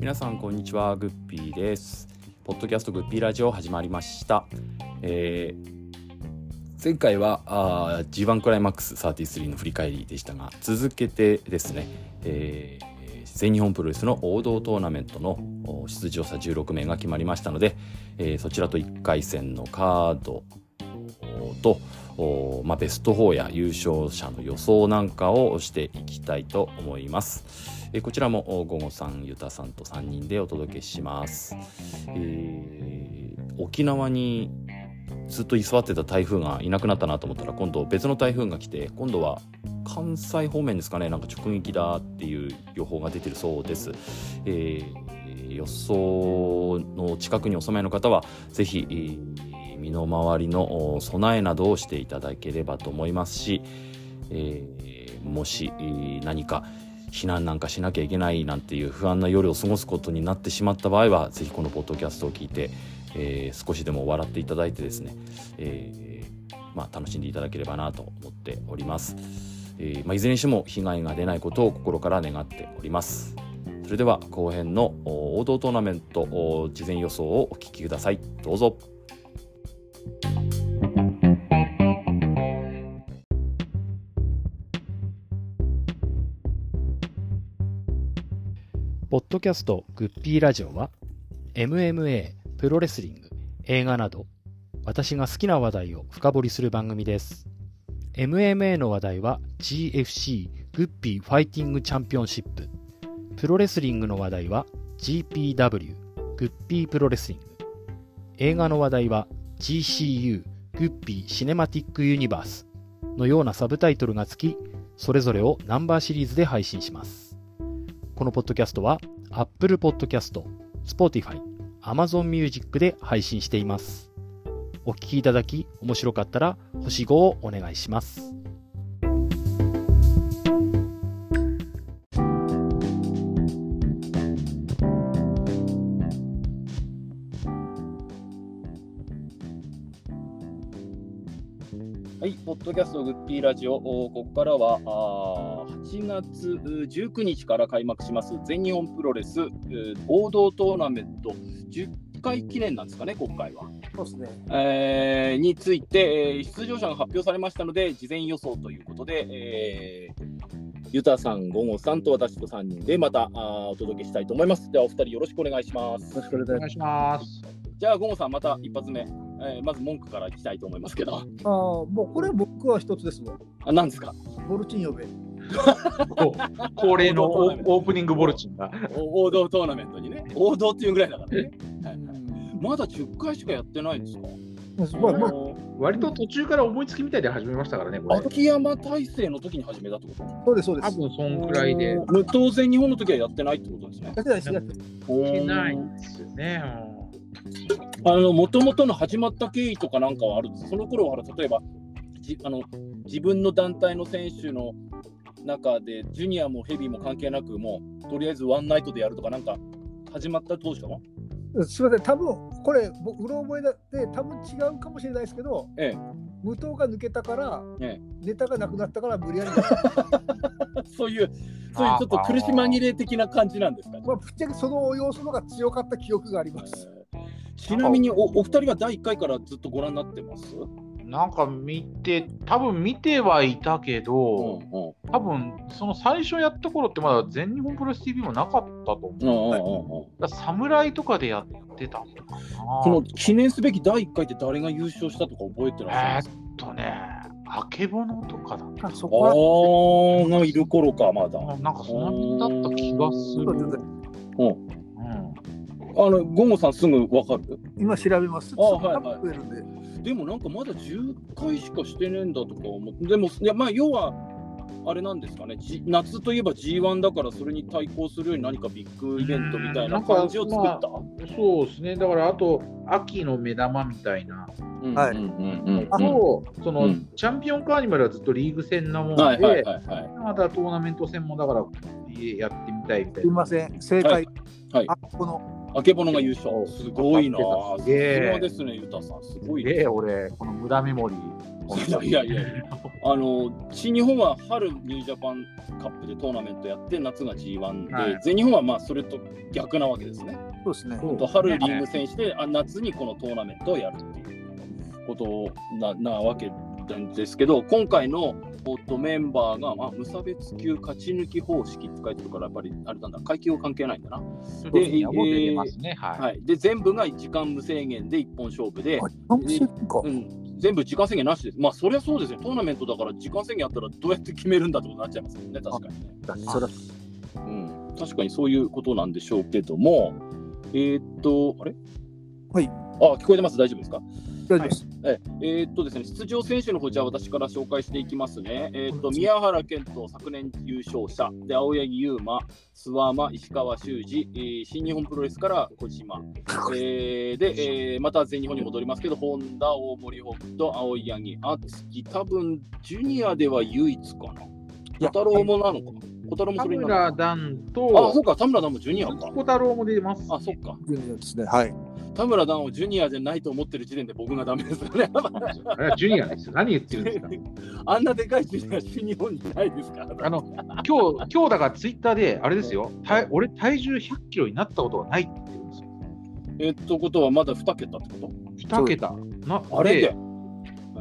皆さんこんにちはグッピーです。ポッドキャストグッピーラジオ始まりました、えー前回はあー G1 クライマックス33の振り返りでしたが続けてですね、えー全日本プロレスの王道トーナメントの出場者16名が決まりましたので、えーそちらと1回戦のカードと、まあ、ベスト4や優勝者の予想なんかをしていきたいと思います。えーこちらも午後さん、ゆたさんと3人でお届けします。えー沖縄にずっと居座ってた台風がいなくなったなと思ったら今度別の台風が来て今度は関西方面ですかねなんか直撃だっていう予報が出てるそうです。えー予想の近くにお住まいの方はぜひ、えー身の回りの備えなどをしていただければと思いますし、えーもし、何か避難なんかしなきゃいけないなんていう不安な夜を過ごすことになってしまった場合はぜひこのポッドキャストを聞いて、えー少しでも笑っていただいてですね、えーまあ、楽しんでいただければなと思っております、えまあ、いずれにしても被害が出ないことを心から願っております。それでは後編の王道トーナメント事前予想をお聞きください。どうぞ。ポッドキャストグッピーラジオは MMA、プロレスリング、映画など私が好きな話題を深掘りする番組です。MMA の話題は GFC グッピーファイティングチャンピオンシップ。プロレスリングの話題は GPW グッピープロレスリング。映画の話題は GCU グッピーシネマティックユニバースのようなサブタイトルがつき、それぞれをナンバーシリーズで配信します。このポッドキャストは Apple Podcast、Spotify、Amazon Music で配信しています。お聞きいただき面白かったら星5をお願いします。ッドキャストグッピーラジオ、おここからはあー8月う19日から開幕します全日本プロレスう王道トーナメント10回記念なんですかね、今回は。そうですね。えーについて、えー出場者が発表されましたので、事前予想ということで、えーゆたさん、ゴゴさんと私と3人でまたあーお届けしたいと思います。では、お二人よろしくお願いします。よろしくお願いします。じゃあ、ゴゴさん、また一発目、えーまず文句からいきたいと思いますけど。ああ、もうこれ僕は一つですもん。あ何ですか？ボルチン呼べ。恒例のオーオープニングボルチンが。お王道トーナメントにね、王道っていうぐらいだからね。はいまだ10回しかやってないんですか、まあ、まあ、割と途中から思いつきみたいで始めましたからね。秋山大成の時に始めたってこと？そうです、そうです。多分そんくらいで。当然、日本の時はやってないってことですね。やってないです、やってないいけないんですよね。あの元々の始まった経緯とかなんかはあるんですその頃は例えばじあの自分の団体の選手の中でジュニアもヘビーも関係なくもうとりあえずワンナイトでやるとかなんか始まった当初は？すみません、多分これ、僕うろ覚えだって、多分違うかもしれないですけど、え無党が抜けたから、えネタがなくなったから無理やり、そういうそういうちょっと苦し紛れ的な感じなんですか？ね、まあ、ぶっちゃけその要素の方が強かった記憶があります。えーちなみにおお二人は第1回からずっとご覧になってます、なんか見て、多分見てはいたけど、うんうん多分その最初やった頃ってまだ全日本プロレス TV もなかったと思う。侍とかでやってたのかな。この記念すべき第1回って誰が優勝したとか覚えてらっしゃいます？かえーっとね、あけぼのとかだったあそこがいる頃か、まだ。なんかその辺だった気がする。そうんあの、ゴンゴさんすぐわかる？今調べます。あはいはいで。でもなんかまだ10回しかしてねえんだとか思って、でも、いやまあ、要は、あれなんですかね、G- 夏といえば G1 だから、それに対抗するように何かビッグイベントみたいな感じを作った？そうですね、だからあと、秋の目玉みたいなうんはいうんうんうんあと、その、うんチャンピオンカーニバルはずっとリーグ戦なもんで、はいはいはいはい。またトーナメント戦もだからやってみたいみたいな。すみません、正解。はいあこのあけぼのが優勝。すごいな。すげえですね、ゆたさん。すごいええ、俺、この無駄メモリー。いやいやいや、あの新日本は春ニュージャパンカップでトーナメントやって夏が G1 で、はい全日本はまあそれと逆なわけですね。そうですね。と春リーグ戦して、あ夏にこのトーナメントをやるっていうことななわけなんですけど、今回のおっとメンバーが、まあ、無差別級勝ち抜き方式って書いてるから、やっぱりあれなんだ、階級は関係ないんだな。で、ね。はい。はい、で全部が時間無制限で一本勝負で、う。ん、全部時間制限なしです。まあ、そりゃそうですよ。トーナメントだから時間制限あったらどうやって決めるんだってことになっちゃいますよね、確かにね。うん、確かにそういうことなんでしょうけども、えーっと、あれ？はい。あ、聞こえてます大丈夫ですか？大丈夫です。ええーっとですね、出場選手の方、じゃあ私から紹介していきますね。えーっと、宮原健人、昨年優勝者、で、青柳優馬、諏訪間、石川修司、えー新日本プロレスから小島、えーで、えーまた全日本に戻りますけど、本田、大森北斗、青柳、敦樹、多分ジュニアでは唯一かな。小太郎もなのかな小太郎も田それにな村る段あ、そとうか、田村ダンもジュニアか。小太郎も出ます。あ、そっか。ジュニアですね。はい。田村ダンをジュニアじゃないと思ってる時点で僕がダメですよね。あれはジュニアですよ。何言ってるんですか。あんなでかいジュニア、新日本にいないですから。あの今日、今日だからツイッターで、あれですよ、体俺、体重100キロになったことがないって言ってるんですよ。えっと、ことはまだ2桁ってこ2桁。なとあれでで、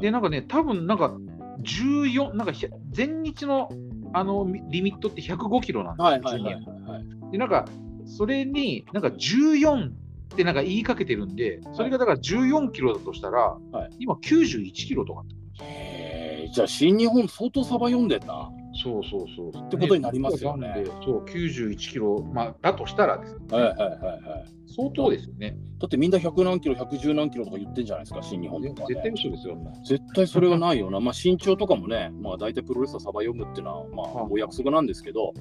で、なんかね、多分なんか14、なんか前日のあのみリミットって105キロなんですよ、はいはいはいはい。で、なんか、それになんか14ってなんか言いかけてるんで、それがだから14キロだとしたら、はい今91キロとかってへーじゃあ新日本相当サバ読んでんな。そうそうそう。ってことになりますよねなんでそう、91キロ、まあ、だとしたらですね、はいはいはいはい。相当ですよね。だってみんな100何キロ、110何キロとか言ってんじゃないですか、新日本とか、ね。絶対嘘ですよ。絶対それはないよな。まあ身長とかもね、まあ大体プロレスラーサバ読むっていうのは、まあはいお約束なんですけど、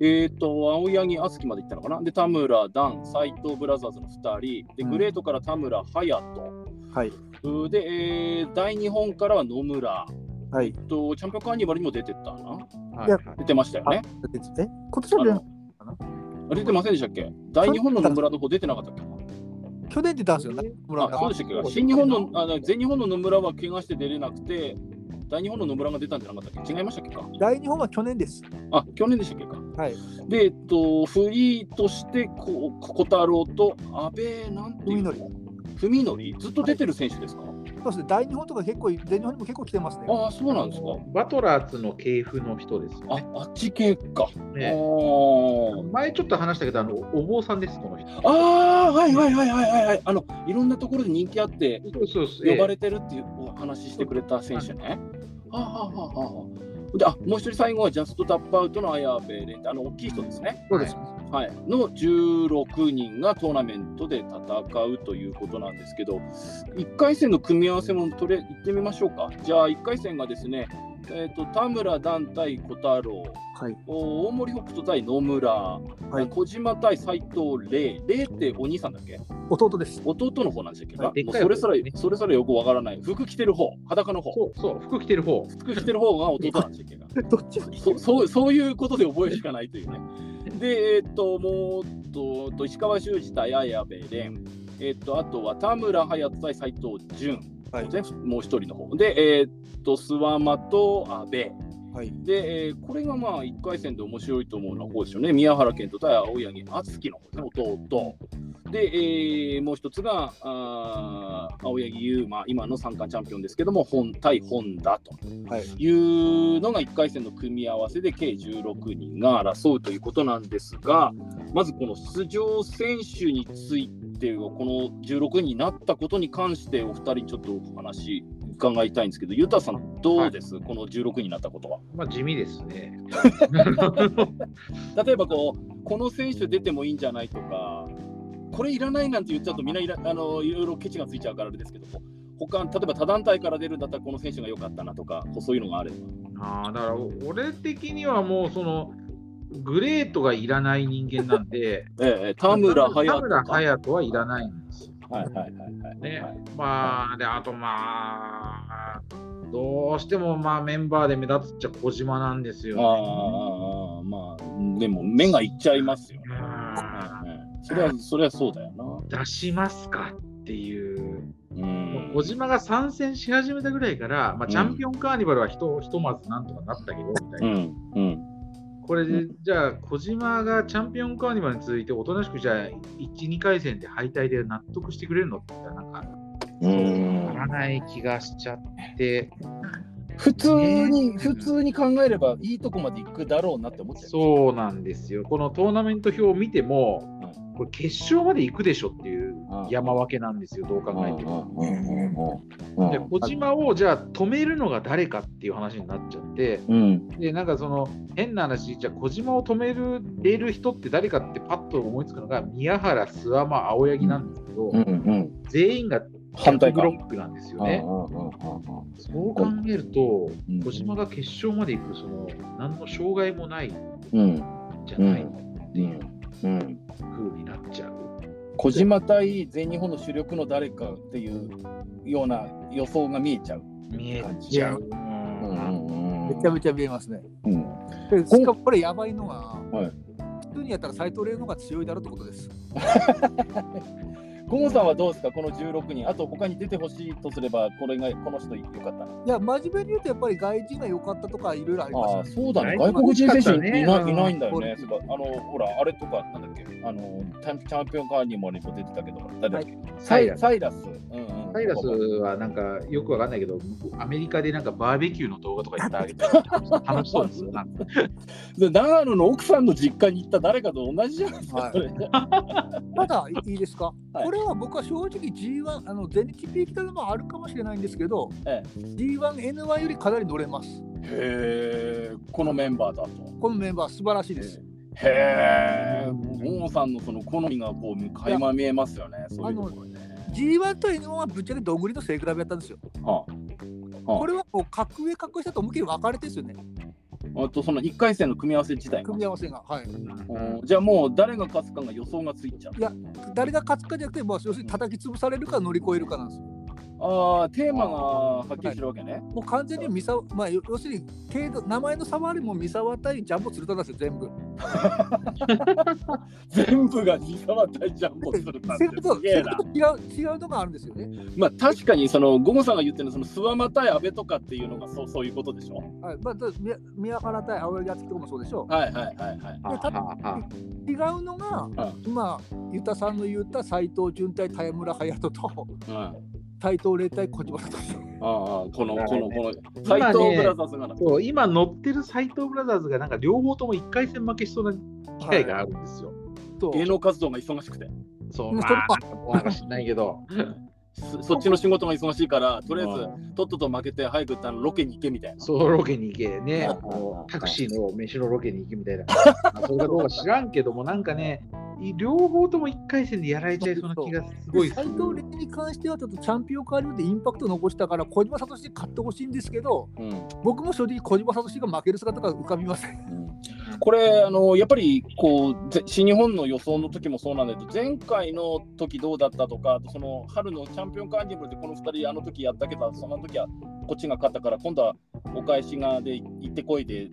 えっ、と、青柳敦樹まで行ったのかな。で、田村、ダン、斎藤ブラザーズの2人、で、うんグレートから田村、隼はい。で、えー大日本からは野村、はい。えっと、チャンピオンカーニバルにも出てったな。はい。出てましたよね。え、今年は出てませんでしたっけ？大日本の野村の方出てなかったっけ？去年出たんですよね。村あ、そうでしたっけ？新日本の、あ全日本の野村は怪我して出れなくて、大日本の野村が出たんじゃなかったっけ？違いましたっけか？大日本は去年です。あ、去年でしたっけか？はい。で、えっと、フリーとしてこう、小太郎と安倍なんていうの？文則。ずっと出てる選手ですか？そうですね。大日本とか結構、全日本にも結構来てますね。ああ、そうなんですか。バトラーズの系譜の人ですよあね。、あっち系か。ねあ前ちょっと話したけど、あのお坊さんです、この人。あー、はいはいはいはいはいはい。あの、いろんなところで人気あって、そうそうそう呼ばれてるっていうお話してくれた選手ね。はあ、はあはあはあ、で、あ、もう一人最後はジャストタップアウトの綾部レンってあの大きい人ですね。そうです。はい、の16人がトーナメントで戦うということなんですけど、1回戦の組み合わせもとれ行ってみましょうか。じゃあ、1回戦がですね、えー、と田村団対小太郎、はい。お大森北斗対野村、はい小島対斎藤玲、玲ってお兄さんだっけ？弟です。弟の方なんでしたっけか、はいもうそれすねそれぞれよくわからない。服着てる方、裸の方。そうそう、服着てる方。服着てる方が弟なんでしたっけかどっち？もそそうそういうことで覚えるしかないというね。で、えっと、もうと、と石川修司対綾部蓮、えっと、あとは田村隼人対斉藤潤、はいねもう一人の方。で、えっと、諏訪間と阿部。はい。で、えーこれがまあ1回戦で面白いと思うのはこうですよね。宮原健人対青柳敦樹の弟。で、えーもう一つがあー青柳優馬、今の三冠チャンピオンですけども、本対本田と。はい。いうのが1回戦の組み合わせで計16人が争うということなんですが、まずこの出場選手については、この16人になったことに関して、お二人ちょっとお話伺いたいんですけど、ゆたさん、どうです、この16人になったことは。まあ地味ですね。例えばこう、この選手出てもいいんじゃないとか、これいらないなんて言っちゃうと、みんないらあのいろいろケチがついちゃうからあれですけども、他例えば他団体から出るんだったら、この選手が良かったなとか、そういうのがあれば。ああ、だから俺的にはもうその、グレートがいらない人間なんで、ええ田村。隼人はいらないんですよ。はいはいはいはい。ねはいまあ、で、あとまあ、どうしてもまあメンバーで目立つっちゃ小島なんですよ、ああ、まあ、でも目がいっちゃいますよね。それは、それはそうだよな。出しますかっていう、うん小島が参戦し始めたぐらいから、まあ、チャンピオンカーニバルはひとひとまずなんとかなったけど、みたいな。うんうんこれで、じゃあ、小島がチャンピオンカーニバルに続いて、おとなしくじゃあ、1、2回戦で敗退で納得してくれるのって言ったら、なんか、うん。ならない気がしちゃって、普通に普通に考えればいいとこまで行くだろうなって思っちゃうそうなんですよ。このトーナメント表を見ても、これ決勝まで行くでしょっていううん。山分けなんですよ、どう考えても。うんで小島をじゃあ止めるのが誰かっていう話になっちゃって、うん。でなんかその変な話、じゃあ小島を止めるれる人って誰かってパッと思いつくのが宮原、諏訪間、青柳なんですけど、うんうん。全員が反対かブロックなんですよね。そう考えると、うん小島が決勝まで行く、その何の障害もないうん。じゃないっていううん風になっちゃう。小島対全日本の主力の誰かっていうような予想が見えちゃう。見えちゃう。うんめちゃめちゃ見えますね。うんでしかもこれやばいのが、はい普通にやったら斎藤麗の方が強いだろうってことです。ゴンさんはどうですか、この16人、あと他に出てほしいとすれば、これがこの人よかった。な。いや、真面目に言うとやっぱり外人が良かったとかいろいろありああ、ますよね。そうだね、外外国人選手いない,、いないんだよね。あのほら、あれとか、なんだっけ、あのチャンピオンカーニバルにも出てたけど、誰だっけ、サイサイラス。サイラス。はなんかよくわかんないけど、アメリカでなんかバーベキューの動画とかやってあげて 楽しそうですよ。なんか。で長野の奥さんの実家に行った誰かと同じじゃないですか、ただ、いいですか、はい。これは僕は正直 G1、あの全日 p 北でもあるかもしれないんですけど、え G1N1 よりかなり乗れます。へえ、このメンバーだと。このメンバー、素晴らしいです。へえ、ゴンさんのその好みがこう垣間見えますよね、そういうところね。G1 と N1 はぶっちゃけどんぐりの背比べやったんですよ。はあはこれはもう格上格下と思いっきり分かれてですよね、あ、あとその1回戦の組み合わせ自体が組み合わせが。はい、うんじゃあもう誰が勝つかが予想がついちゃう。誰が勝つかじゃなくて、まあ、要するに叩き潰されるか乗り越えるかなんですよ。ああ、テーマがはっきりしてるわけね。もう完全に三沢、まあ、要要するに程度名前の差はありも三沢対ジャンボ鶴田なんですよ、全部。全部が三沢対ジャンボするなんて。違う違うのがあるんですよね。まあ確かにそのゴゴさんが言ってるその諏訪間対安倍とかっていうのがそうそういうことでしょ？はいまあ、だ宮宮原対青柳敦樹とかもそうでしょ？はいはいはいはい。違うのが、今、ユタさんの言った斎藤潤対田村隼人とうん。斎藤麗対小島聡。ああこのこのこの斎藤ブラザーズがな。そう今乗ってる斎藤ブラザーズがなんか両方とも1回戦負けしそうな機会があるんですよ。と芸能活動が忙しくて。そう、まあ、なんか知んないけど。そっちの仕事が忙しいから、とりあえずとっとと負けて早くあのロケに行けみたいな。そう、ロケに行けね、タクシーの飯のロケに行けみたいな。それかどうか知らんけども、なんかね、両方とも1回戦でやられちゃいそうな気がすごいす斎る。藤麗に関しては、ちょっとチャンピオンカーリオでインパクト残したから、小島聡に勝ってほしいんですけど、うん僕も正直、小島聡が負ける姿が浮かびません。これあのやっぱりこうぜ新日本の予想の時もそうなんだけど前回の時どうだったとかその春のチャンピオンカーニバルでこの2人あの時やったけどその時はこっちが勝ったから今度はお返しがで行ってこいで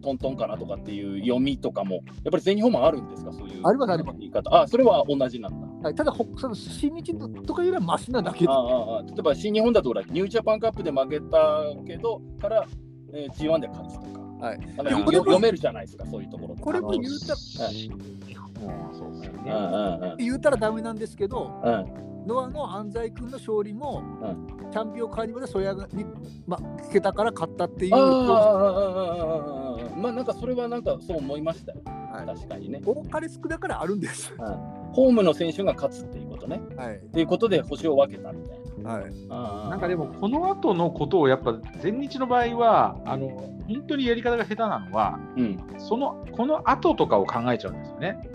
トントンかなとかっていう読みとかもやっぱり全日本もあるんですか？そういうありますあります。言い方。あそれは同じなんだ。はい、ただ、ほその新日とかよりはマシなだけ。であ、あああ例えば新日本だとほらニュージャパンカップで負けたけどから、えー、G1 で勝つとか。はい、読めるじゃないですかそういうところこれも言うた新日本そうですよね。うんうんうん。言うたらダメなんですけど、うんノアの安西君の勝利も、チャンピオンカーニバルそれに、ま、聞けたから勝ったっていう。まあなんかそれはなんかそう思いましたよ、はい、確かにね。多かれ少なからあるんです、ホームの選手が勝つっていうことね、はい、っていうことで星を分けたみたいな。はい、なんかでもこの後のことをやっぱ前日の場合はあの本当にやり方が下手なのは、うん、そのこの後とかを考えちゃうんですよね。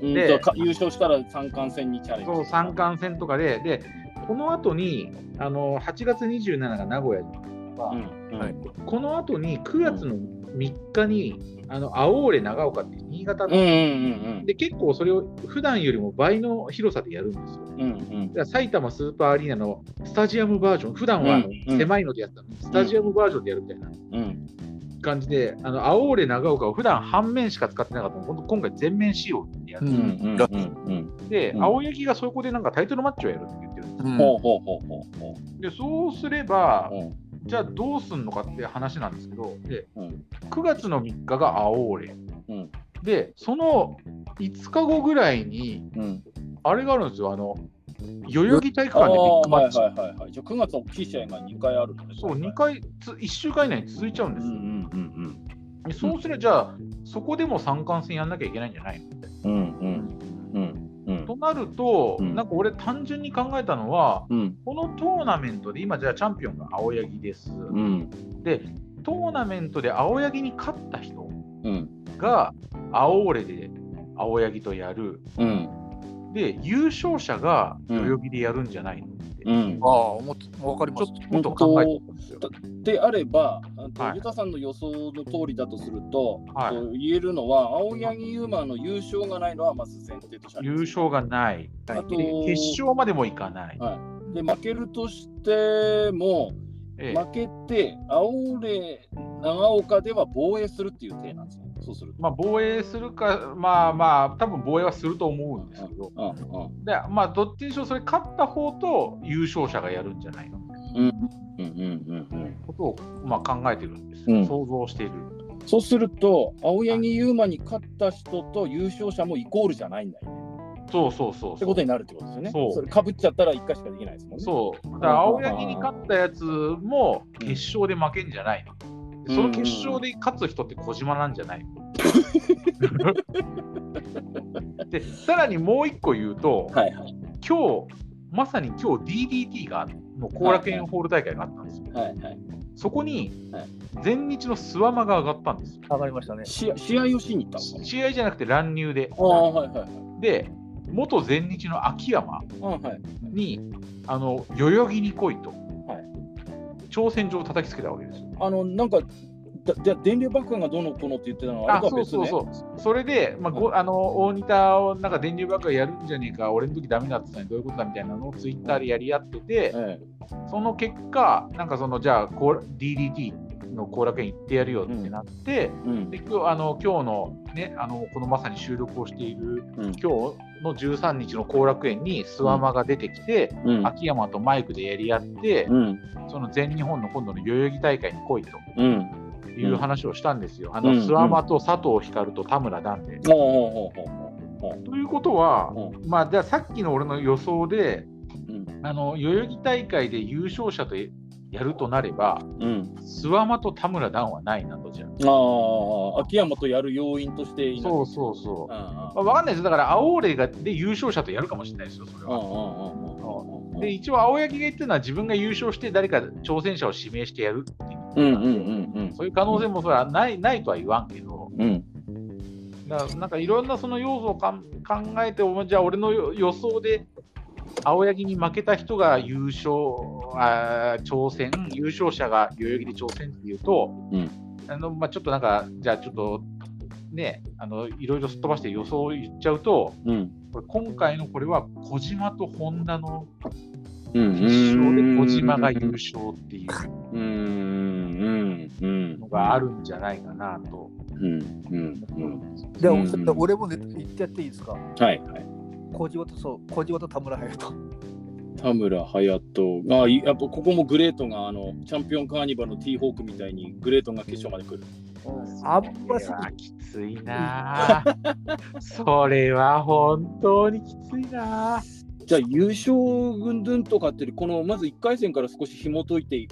うん優勝したら三冠戦にチャレンジ。そう三冠戦とかで、でこの後にあの8月27が名古屋には、うんうん。はい。この後に9月の3日に、あの青俺長岡っていう新潟の、うんうんうんで結構それを普段よりも倍の広さでやるんですよ。うんうん。埼玉スーパーアリーナのスタジアムバージョン、普段は狭いのでやったのに、スタジアムバージョンでやるみたいな。うん感じで、あの青俺長岡を普段半面しか使ってなかったの。を、本当今回全面仕様にってやつ、うんうんうんうん。うんで、うん。青柳がそこでなんかタイトルマッチをやるって言ってるん。ですよ。うんほうほうほうほう。ほで、そうすればじゃあどうすんのかって話なんですけど、でうん。9月の3日が青俺。うん。で、その5日後ぐらいに、うん。あれがあるんですよ、あの、代々木体育あ館でビッグマッチ。はいはいはいじゃあ9月大きい試合が2回あるそう、2回つ、1週間以内に続いちゃうんですよ。うんうんうんでそうすれば、じゃあ、そこでも三冠戦やんなきゃいけないんじゃないの？うんうんうんうんうんとなると、うん。なんか俺、単純に考えたのは、うん。このトーナメントで、今、じゃあチャンピオンが青柳です。うん。で、トーナメントで青柳に勝った人うん。が、青俺で青柳とやる。うんで、優勝者がうん。代々木でやるんじゃないのって、うん。ああ、思って、わかります。ちょ。っと考えてたんですよ。であれば、あとはい。ゆたさんの予想の通りだとすると、はい。と言えるのは、青柳優馬の優勝がないのはまず前提とし優勝がない。あとで決勝までもいかない。はい、で負けるとしても、ええ。負けて、青レ長岡では防衛するっていう体なんですよ、そうすると。まあ、防衛するか、まあまあ、多分防衛はすると思うんですけど、でまあ、どっちにしろそれ勝った方と優勝者がやるんじゃないのうんうんうんうんことを、まあ、考えてるんですよ、うん想像している。そうすると、青柳優馬に勝った人と優勝者もイコールじゃないんだよね。そうそうそうそう。ってことになるってことですよね。そうれかぶっちゃったら1回しかできないですもんね。そう。だから青柳に勝ったやつも決勝で負けんじゃないの。でその決勝で勝つ人って小島なんじゃないの？で、さらにもう一個言うと、はいはい。今日、まさに今日 DDT がの後楽園ホール大会があったんですよ。はいはい、そこにはい前日の諏訪間が上がったんですよ。上がりましたね。試合試合をしに行った試合じゃなくて乱入で。ああ、はいはいはい。で、元前日の秋山ああはい、に、あの代々木に来いと、はい挑戦状を叩きつけたわけですよ。あの、なんか、だだ電流爆破がどうのこうのって言ってたのは、あそうれとは別ね。そうそう。それで、まあごあの大仁田をなんか電流爆破やるんじゃねえか、俺の時ダメだったのにどういうことだみたいなのをツイッターでやり合ってて、えその結果、なんかそのじゃあこう DDT の後楽園行ってやるよってなって、えうんで今日あの今日のねあのこのまさに収録をしているうん今日の13日の後楽園に諏訪間が出てきて、うん。秋山とマイクでやり合って、うん。その全日本の今度の代々木大会に来いとうん。いう話をしたんですよ。あのうん。諏訪間と佐藤光と田村段で。ということは、ほまあ、じゃあさっきの俺の予想で、うん。あの代々木大会で優勝者とやるとなれば、うん、諏訪間と田村段はないなとじゃあ。ああ、秋山とやる要因としてそうそうそう。あまあ、わかんないです。だから、青レがで優勝者とやるかもしれないですよ、それは。あで、一応、青柳が言ってるのは自分が優勝して誰か挑戦者を指名してやるっていう。うんうんうんうんそういう可能性もそれはないないとは言わんけど、うんだからなんかいろんなその要素をかん考えて、おじゃあ俺の予予想で青柳に負けた人が優勝、あー挑戦、優勝者が代々木で挑戦っていうと、うん。あのまあ、ちょっとなんか、じゃあちょっとね、あのいろいろすっ飛ばして予想を言っちゃうと、うん。これ今回のこれは小島と本田のうん。決勝で小島が優勝っていううん。うん。うん。のがあるんじゃないかなと。うん。うん。うんで、うん。で俺もね、言ってやっていいですか？はいはい小島とそう、小島と田村隼人。田村隼人あいやっぱここもグレートがあのチャンピオンカーニバルの T ホークみたいにグレートが決勝まで来る。あんまそれはきついなぁ。それは本当にきついなぁ。じゃあ優勝軍々とかってこのまず1回戦から少し紐解いていっ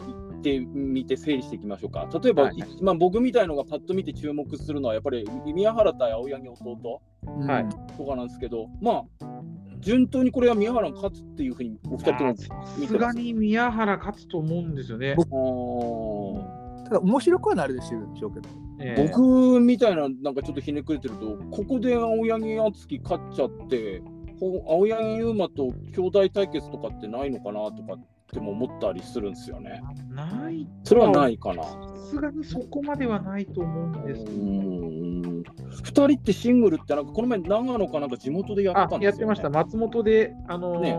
てみて整理していきましょうか。例えば、はい。まあ、僕みたいのがパッと見て注目するのはやっぱり宮原対青柳弟。はい。とかなんですけどまあ順当にこれは宮原が勝つっていうふうにお二人ともさすがに宮原勝つと思うんですよね。ただ面白くはなるでしょうけど。ええ。僕みたいななんかちょっとひねくれてるとここで青柳敦樹勝っちゃってほ青柳優馬と兄弟対決とかってないのかなとかっても思ったりするんですよね。ないそれはないかな。さすがにそこまではないと思うんうですけど。ん2人ってシングルってなんかこの前長野かなんか地元でやっあたんですよ、ね。やってました。松本で、あのーね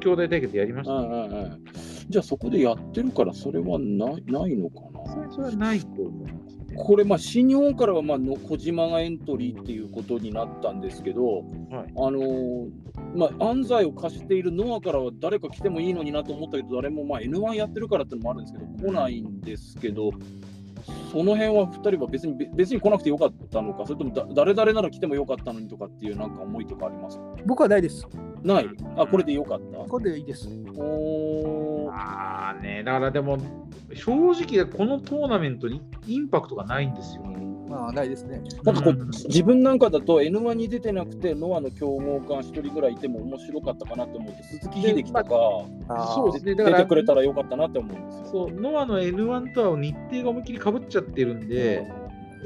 兄弟対決やりましうんたね、うんうん。じゃあそこでやってるからそれはないないのかな。それはないと思いますね。これ、まあ、新日本からは、まあ、の小島がエントリーっていうことになったんですけど、はい。あのーまあ、安西を貸しているノアからは誰か来てもいいのになと思ったけど、誰も、まあ、N1 やってるからってのもあるんですけど、来ないんですけど、その辺は2人は別にべ別に来なくてよかったのか、それともだ誰々なら来てもよかったのにとかっていうなんか思いとかありますか？僕はないです。ない。あ、これでよかった。これでいいです。おーああね、だからでも、正直、このトーナメントにインパクトがないんですよ。まあ、ないですね。なんかこう、うん。自分なんかだと N1 に出てなくて、ノアの強豪官1人ぐらいいても面白かったかなと思って、鈴木秀樹とか、あーそうですね、だ出てくれたらよかったなって思うんですよ。そうノアの N1 とは日程が思いっきりかぶっちゃってるんで、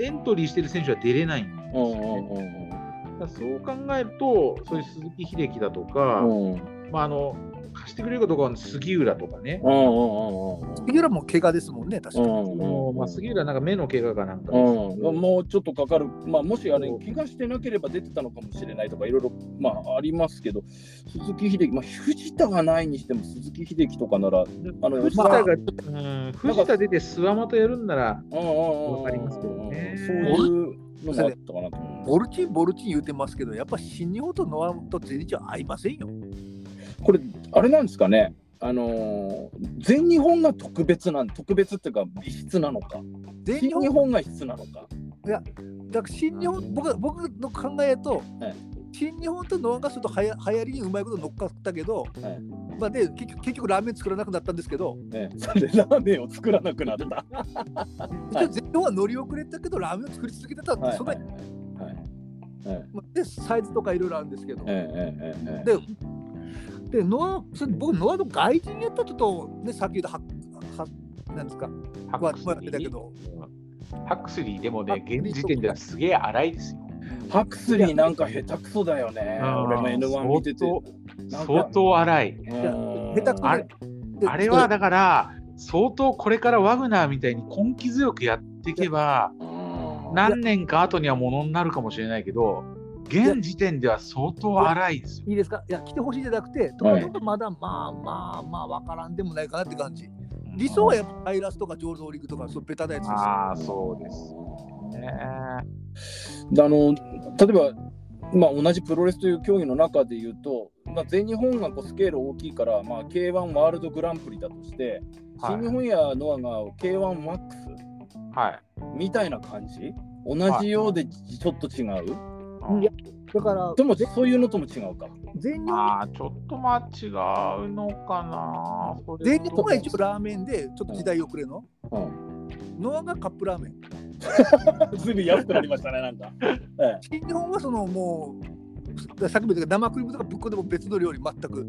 エントリーしてる選手は出れないんですうんよ、うんねうんだからそう考えると、そういう鈴木秀樹だとか、うん。うんまあ、あの貸してくれるかどうかは杉浦とかね、うんうんうんうん杉浦も怪我ですもんね、確かに。うんまあ、杉浦なんか目の怪我がなんかもうちょっとかかる、まあ、もしあれ怪我してなければ出てたのかもしれないとか、いろいろ、まあ、ありますけど、鈴木秀樹、まあ、藤田がないにしても、鈴木秀樹とかなら、あの藤田が、うん、藤田出て諏訪間とやるんなら、うんうんうんわかりますけどね。そういうのもあったかなと思います。ボルチン、ボルチン言うてますけど、やっぱ新日本とノアと全日は合いませんよ。これ、あれなんですかね、あのー全日本が特別なん、特別っていうか、異質なのか、新全日本が異質なのか。だから新日本、僕僕の考えと、はい新日本とノアがするとはや流行りにうまいこと乗っかったけど、はいまあ、で結局結局ラーメン作らなくなったんですけど、ね、それでラーメンを作らなくなった？一応全日本は乗り遅れたけど、ラーメンを作り続けてたんで、そんなはいはい。はい。はい。まあでサイズとかいろいろあるんですけど、ええええええででノアそれ僕、ノアの外人やったらちょっと、ね、さっき言ったははなんですか、ハまあ、まあだけど、ハクスリーでもね、現時点ではすげえ荒いですよ。ハクスリーなんか下手くそだよね。俺も N1 見てて。相当荒い。うん下手くそであれであれはだから、相当これからワグナーみたいに根気強くやっていけば、うん何年か後にはものになるかもしれないけど、現時点では相当荒いですよ。いいですか？いや、来てほしいじゃなくて、とはいかとかまだまあまあまあわからんでもないかなって感じ。理想はやっぱアイラスとかジョールド・オリグとか、そうベタなやつですよ。ああ、そうですね。であの例えば、まあ、同じプロレスという競技の中で言うと、まあ、全日本がこうスケール大きいから、まあ、K1 ワールドグランプリだとして、はい新日本やノアが K1 マックスはい。みたいな感じ？同じようでちょっと違う、いやだから、でもそういうのとも違うか。全日本まあ、ちょっとまあ違うのかな。全日本が一応ラーメンで、ちょっと時代遅れの？うん、ノアがカップラーメン。ずいぶん安くなりましたね、なんか。え新日本はそのもう、さっきも言った生クリームとかぶっこでも別の料理全く。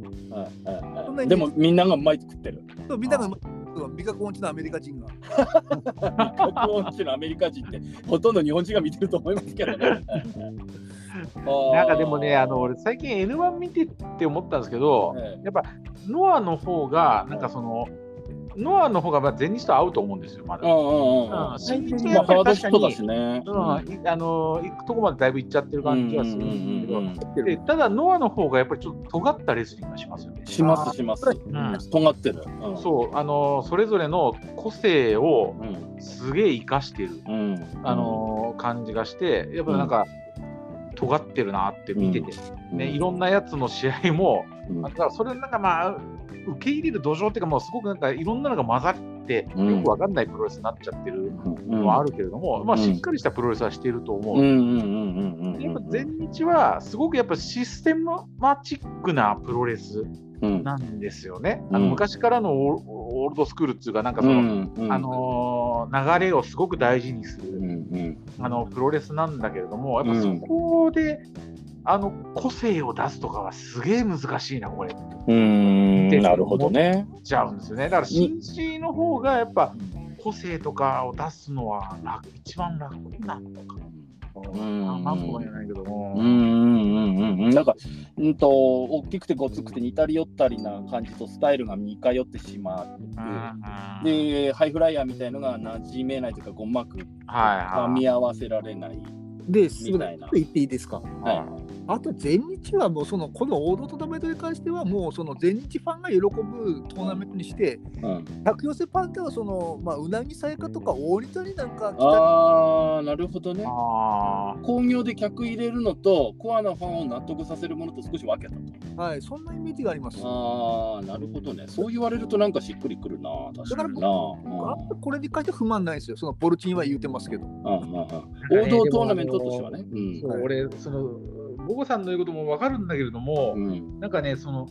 えはいでもみんながうまい作ってる。そうみんながそう味覚音痴のアメリカ人が。各音痴のアメリカ人ってほとんど日本人が見てると思いますけどね。なんかでもね、あの俺最近 N1 見てって思ったんですけど、ええやっぱノアの方が、なんかその、ノアの方がまあ全日と合うと思うんですよ、まだ。うんうんうんうん。新日まあ、はやっぱり確かにしね。うん、いあの行くとこまでだいぶ行っちゃってる感じはするんですけど、うんうんうんでただ、ノアの方がやっぱりちょっと尖ったレスリングがしますよね。しますします。うん。尖ってる。うん。そう、あのそれぞれの個性をうん。すげえ生かしてる、うん。あの感じがして、やっぱなんか、尖ってるなって見てて、ねいろんなやつの試合も、うん。だからそれなんかまあ、受け入れる土壌っていうか、もうすごくなんかいろんなのが混ざって、うん。よくわかんないプロレスになっちゃってるうんのはあるけれども、まあ、うんしっかりしたプロレスはしていると思う。やっぱ全日はすごくやっぱシステマチックなプロレスうん。なんですよね。あうん。の昔からのオールドスクールっていうか、なんかその、あのー流れをすごく大事にする、あのプロレスなんだけれども、やっぱそうん。こで、あの個性を出すとかはすげえ難しいな、これ。うんなるほどね。ちゃうんですよね。だから新地の方がやっぱ個性とかを出すのは楽一番楽なのかな。んなんとも言えないけども。うんうんうんうんなんか、うんと、大きくてごつくて似たり寄ったりな感じとスタイルが似通ってしまう。うんで、ハイフライヤーみたいのが馴染めないというか、こううまくはいはい。噛み合わせられない。で、すみたいな。言っていいですか？はい。あと全日はもうそのこの王道トーナメントに関してはもうその全日ファンが喜ぶトーナメントにしてうん、百寄せパンダはそのまあうなぎさやかとか大仁田になんか来たああなるほどね。あ興行で客入れるのとコアなファンを納得させるものと少し分けたと。はいそんなイメージがあります。ああなるほどね。そう言われるとなんかしっくりくるな。確かにな。あんまこれに関しては不満ないですよ。そのボルチンは言うてますけど。うんうんうん。王道トーナメントとしてはね。うん。そう。俺、その、ボゴさんの言うことも分かるんだけれども、うん。なんかね、その、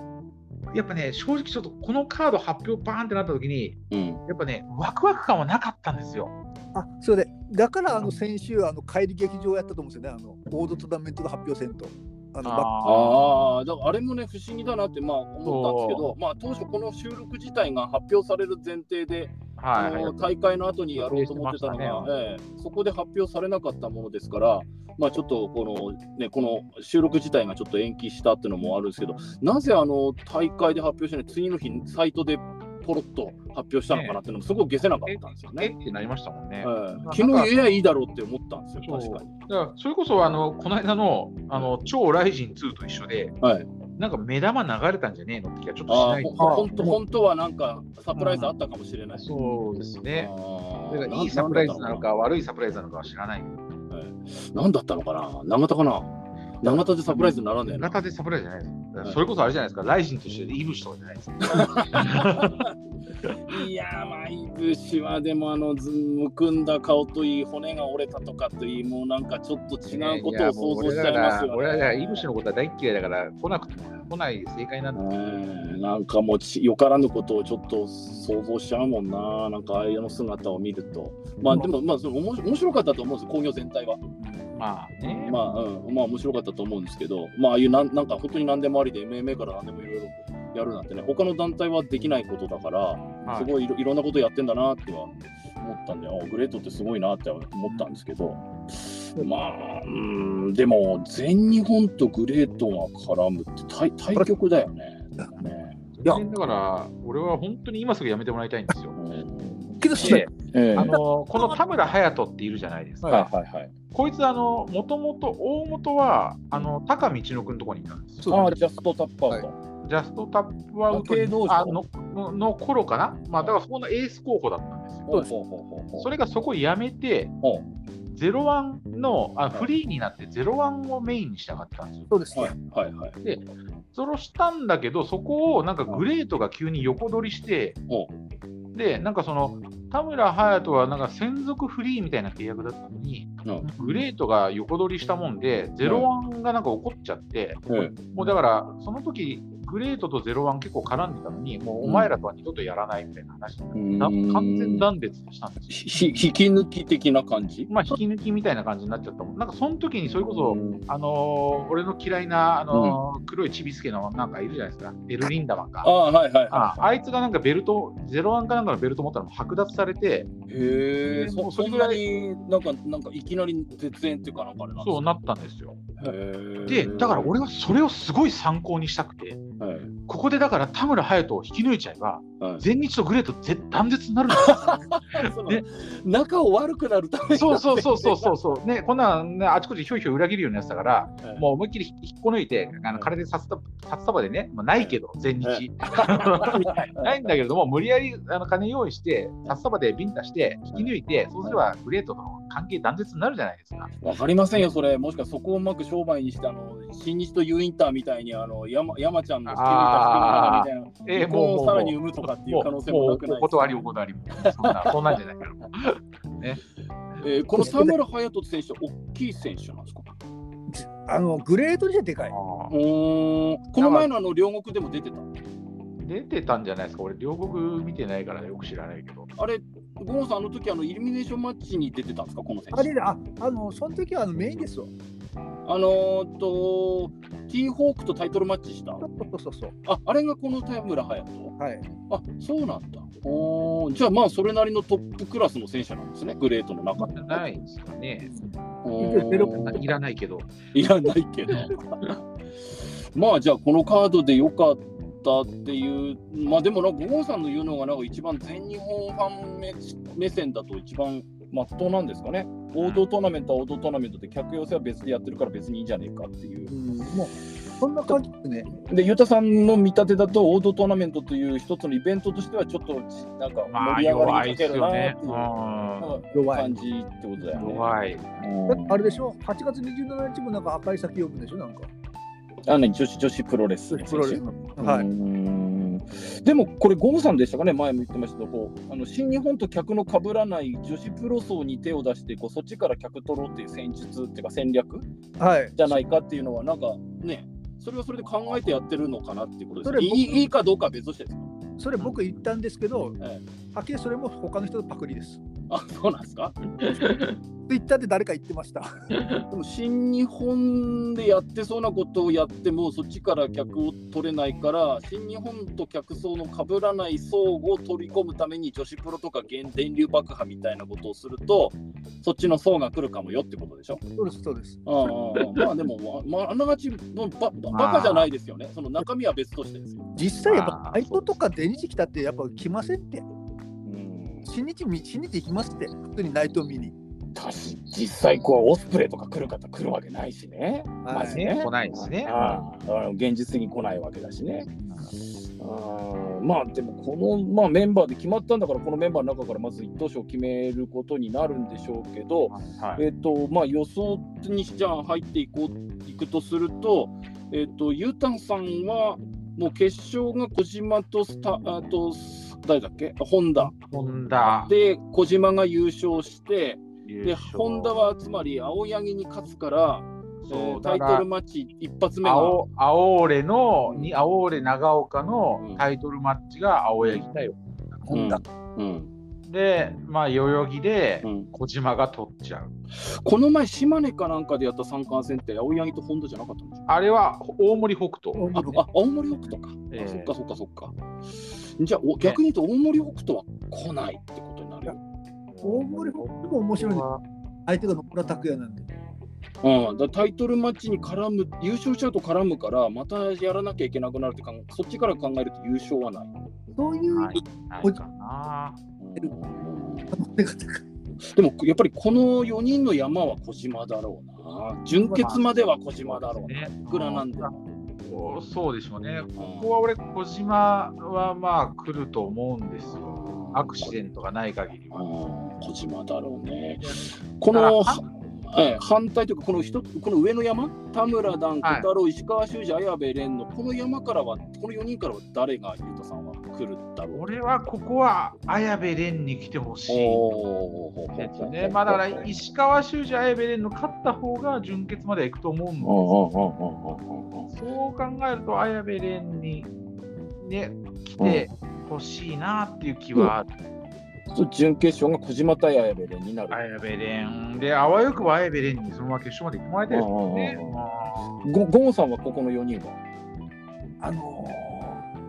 やっぱね、正直ちょっとこのカード発表バーンってなった時に、うん。やっぱね、ワクワク感はなかったんですよ。あそれでだからあの先週あの帰り劇場やったと思うんですよね。あの王道トーナメントの発表せんと。あのバッああだからあれもね不思議だなってまあ思ったんですけどまあ当初この収録自体が発表される前提ではい、あの大会の後にやろうと思ってたのが、ええそこで発表されなかったものですから、まあ、ちょっとこの,、ね、この収録自体がちょっと延期したっていうのもあるんですけど、なぜあの大会で発表しない、次の日、サイトでポロッと発表したのかなっていうのも、すごく消せなかったんですよね。えってなりましたもんね。ええまあ昨日言えばいいだろうって思ったんですよ、確かに。だからそれこそあのこの間のあの超ライジン2と一緒で、はい、なんか目玉流れたんじゃねえのって気がちょっとしあないーほほんと本当はなんかサプライズあったかもしれない。そうですね。だからいいサプライズなのか悪いサプライズなのかは知らない。なんだったのかな長田かな長田でサプライズにならねえな。型でサプライズじゃないです。それこそあれじゃないですか、ライジンとしてイブシとかじゃないですか。いやー、まあ、いぶしはでも、あの、ずむくんだ顔といい、骨が折れたとかといい、もうなんかちょっと違うことを想像しちゃいますよ、ね。俺はイブシのことは大っ嫌いだから、来なくても来ない正解なんだ。うんなんかもうちよからぬことをちょっと想像しちゃうもんな、なんかああいうの姿を見ると。まあでも、まあその面白面白かったと思うんですよ、興行全体は。まあね。まあ、うん、まあ面白かったと思うんですけど、まあああいうなんなんか本当に何でもありで、MMA から何でもいろいろやるなんてね、他の団体はできないことだから、はいすごいいろいろんなことやってんだなっては思ったんで、あグレートってすごいなって思ったんですけど、まあ、うん、でも全日本とグレートが絡むって対対局だよね。ねいやだから、俺は本当に今すぐやめてもらいたいんですよ。うんけどそれで、ええあのこの田村隼人っているじゃないですか。はいはいはい。こいつ、あの、もともと、大元は、あの、 TAKAみちのくんとこにいたんですよ。ああ、ジャストタップアウト。ジャストタップアウトあののの頃かな？まあ、だからそこのエース候補だったんですよ。ほうほうほうほうほうそれがそこ辞めて、ほゼロワンのあフリーになってゼロワンをメインにしたかったんですよ。そうですうはいね。はいはい。それをしたんだけど、そこをなんかグレートが急に横取りして、ほで、なんかその田村隼人はなんか専属フリーみたいな契約だったのに、う。うんグレートが横取りしたもんで、ゼロワンがなんか怒っちゃって、うんもうだから、その時グレートとゼロワン結構絡んでたのに、もうお前らとは二度とやらないみたいな話になって、な完全断絶したんです引き抜き的な感じ？まあ、引き抜きみたいな感じになっちゃったもん。なんかその時にそれこそ、うん。あのー俺の嫌いな、あのー黒いちびすけのなんかいるじゃないですか、エルリンダマンか。ああはいはいあはあいつがなんかベルト、ゼロワンかなんかのベルト持ったのも剥奪されて、い。へえ、もそうそれぐらいなになんかなんかいきなり絶縁っていうかなんかあれな？んですそうなったんですよ。へで、だから俺はそれをすごい参考にしたくて、はい。ここでだから田村隼人を引き抜いちゃえば、はい。全日とグレート絶断絶になるんですそのね。仲を悪くなるため。そうそうそうそうそうそう。ね、こんなん、ね、あちこちひょいひょい裏切るようになってたから、はい。もう思いっきり引っこ抜いて、あの体で札束札束でね、まあ、ないけど、全日。ないんだけれども、無理やりあの金用意して、札束でビンタして、引き抜いて、そうすればグレートとの関係断絶になるじゃないですか。わかりませんよそれ。もしかそこをうまく商売にしてあの新日と U インターみたいにあの山山ちゃんの引き抜いた引き抜いたみたいなえー離婚をさらに生むとかっていう可能性もなくないもうお断りお断り。そんな、そんなんじゃないから。えーこの田村隼人選手は大きい選手なんですかあのグレートにしてでかい。この前のあの両国でも出てた出てたんじゃないですか。俺、両国見てないからよく知らないけど。あれゴンさんあの時あのイルミネーションマッチに出てたんですかこの選手あれだ、ああのその時はあのメインですよ。あのー、とティーホークとタイトルマッチした？そうそうそう。ああれがこの田村隼人？はい。あそうなんだおーじゃあまあそれなりのトップクラスの選手なんですねグレートの中でないですかね。いらないけど。いらないけど まあじゃあこのカードでよかったっていうまあでもなんかゴンさんの言うのがなんか一番全日本ファン目目線だと一番まっとうなんですかね。王道トーナメントは王道トーナメントで客寄せは別でやってるから別にいいんじゃねえかっていうう。ん、もうそんな感じですね。で、ゆうたさんの見立てだと、王道トーナメントという一つのイベントとしては、ちょっとなんかまあ、盛り上が弱いでりに欠けるなって。いう感。じってことだよね。弱い。うんあれでしょ ?8 月27日もなんか赤い先呼ぶんでしょ？なんか。あ何女子女子プロレスプロレスの。はい。んでもこれゴムさんでしたかね？前も言ってましたけどこうあの新日本と客の被らない女子プロ層に手を出してこうそっちから客取ろうっていう戦術っていうか戦略はい。じゃないかっていうのはなんかねそれはそれで考えてやってるのかなっていうことですいいいいかどうかは別としてですか、それ僕言ったんですけど、ええはっきりそれも他の人のパクリです。あそうなんですか？ツイッターで誰か言ってました。でも新日本でやってそうなことをやってもそっちから客を取れないから新日本と客層の被らない層を取り込むために女子プロとか現電流爆破みたいなことをするとそっちの層が来るかもよってことでしょ？そうです、そうです。ああまあでも、まあ、あながちのバババカじゃないですよね。その中身は別としてですよ。実際やっぱあーナイトとかデニチ来たってやっぱ来ませんって。うん新日見新日行きますって。普通にナイト見に。確か実際こうオスプレイとか来る方来るわけないしね。まずねね、来ないですね。ああ現実的に来ないわけだしね。あーまあでもこの、まあ、メンバーで決まったんだからこのメンバーの中からまず一等賞を決めることになるんでしょうけど、はいえっとまあ、予想にじゃあ入っていこういくとすると、えっと、ゆうたんさんはもう決勝が小島とスタあと誰だっけ？本田ホンダ。で小島が優勝してで優勝。本田はつまり青柳に勝つから、タイトルマッチ一発目が青青俺の、に青俺長岡うん。のタイトルマッチが青柳だよ。本田。うんで、まあ、代々木でうん、小島が取っちゃう。この前島根かなんかでやった三冠戦って青柳と本田じゃなかったんでしょ？あれは大森北斗。ああ青森北斗か、ええ。あそっかそっかそっか。じゃあお逆に言うと大森北斗は来ないってことになるよ。大森北斗も面白いね。相手が野村拓也なんで。うん、だタイトルマッチに絡む優勝しちゃうと絡むからまたやらなきゃいけなくなるってかんそっちから考えると優勝はない、そういうない。ないかな。うん可能性が高い。でもやっぱりこの4人の山は小島だろうな準決までは小島だろうな、ねいくらなんでも、そうでしょうね。ここは俺、小島はまあ来ると思うんですよ。アクシデントがない限りは。うん小島だろうねこのええ反対というかこの一つこの上の山？田村段小はい太郎、石川修司綾部蓮のこの山からはこの4人からは誰がゆうたさんは来るだろう俺はここは綾部蓮に来てほしい。ですね。まあだから石川修司、綾部蓮の勝った方が準決まで行くと思うんですそう考えると綾部蓮にね来てほしいなっていう気はある。そう準決勝が小島対綾部蓮になる。綾部蓮で、あわよくば綾部蓮にそのまま決勝まで行ってもらいたいですんごゴンさんはここの4人は？あの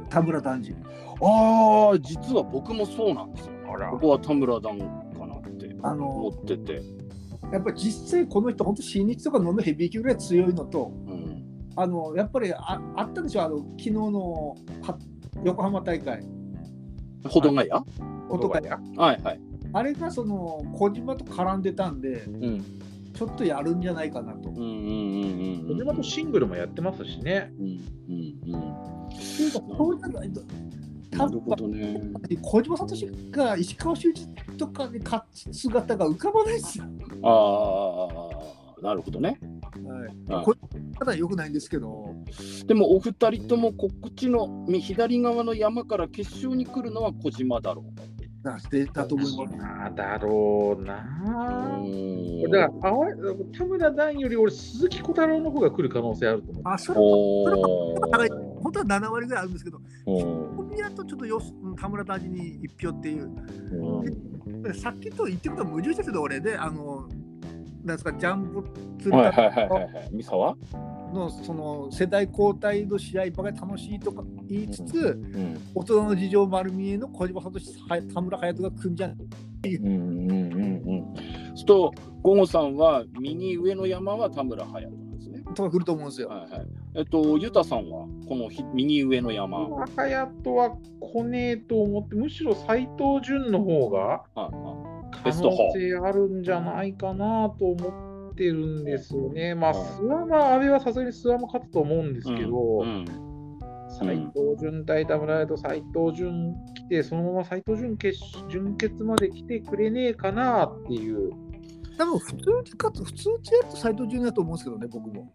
ー、田村丹治。ああ実は僕もそうなんですよ。あらここは田村段かなってあ思のってて。ー、やっぱり実際この人、本当新日とか飲むヘビー級ぐらい強いのと、うんあのやっぱりああったでしょ、あの昨日のは横浜大会、ほどがや音がやはいはい。あれがその小島と絡んでたんで、うんちょっとやるんじゃないかなと。小島とシングルもやってますしね。うんうんうん。っていうかそうじゃなるほどね。小島聡が石川修司とかに勝つ姿が浮かばないですよ。ああなるほどね。はいはいこただ良くないんですけど、でもお二人ともこっちのみ左側の山から決勝に来るのは小島だろだでだと思います。あだろうう。な。うんだからあわ田村段より俺、鈴木小太郎の方が来る可能性あると思う。あ、それもお高いー本当は7割ぐらいあるんですけど、うん小宮とちょっとよ田村大臣に1票っていう、うんさっきと言ってることは矛盾ですけど、俺で、あの、なんですか、ジャンボ鶴はい田はいはいはいはい。三沢のその世代交代の試合ばかり楽しいとか言いつつ、うん大人の事情丸見えの小島聡は田村隼人が組んじゃん。うんうんうんうん。すると、ゴゴさんは右上の山は田村隼人なんですね。とか来ると思うんですよ。はいはい。えっと、ユタさんはこのひ右上の山。はい隼人は来ねえと思って、むしろ斎藤潤の方がは可能性あるんじゃないかなと思ってるんですよね。まあ、諏訪間、阿部はさすがに諏訪間勝つと思うんですけど、うん斎藤潤対田村と斎藤潤来て、そのまま斎藤潤決準決まで来てくれねえかなっていう。多分普通に勝つ、普通にやると斎藤潤だと思うんですけどね、僕も。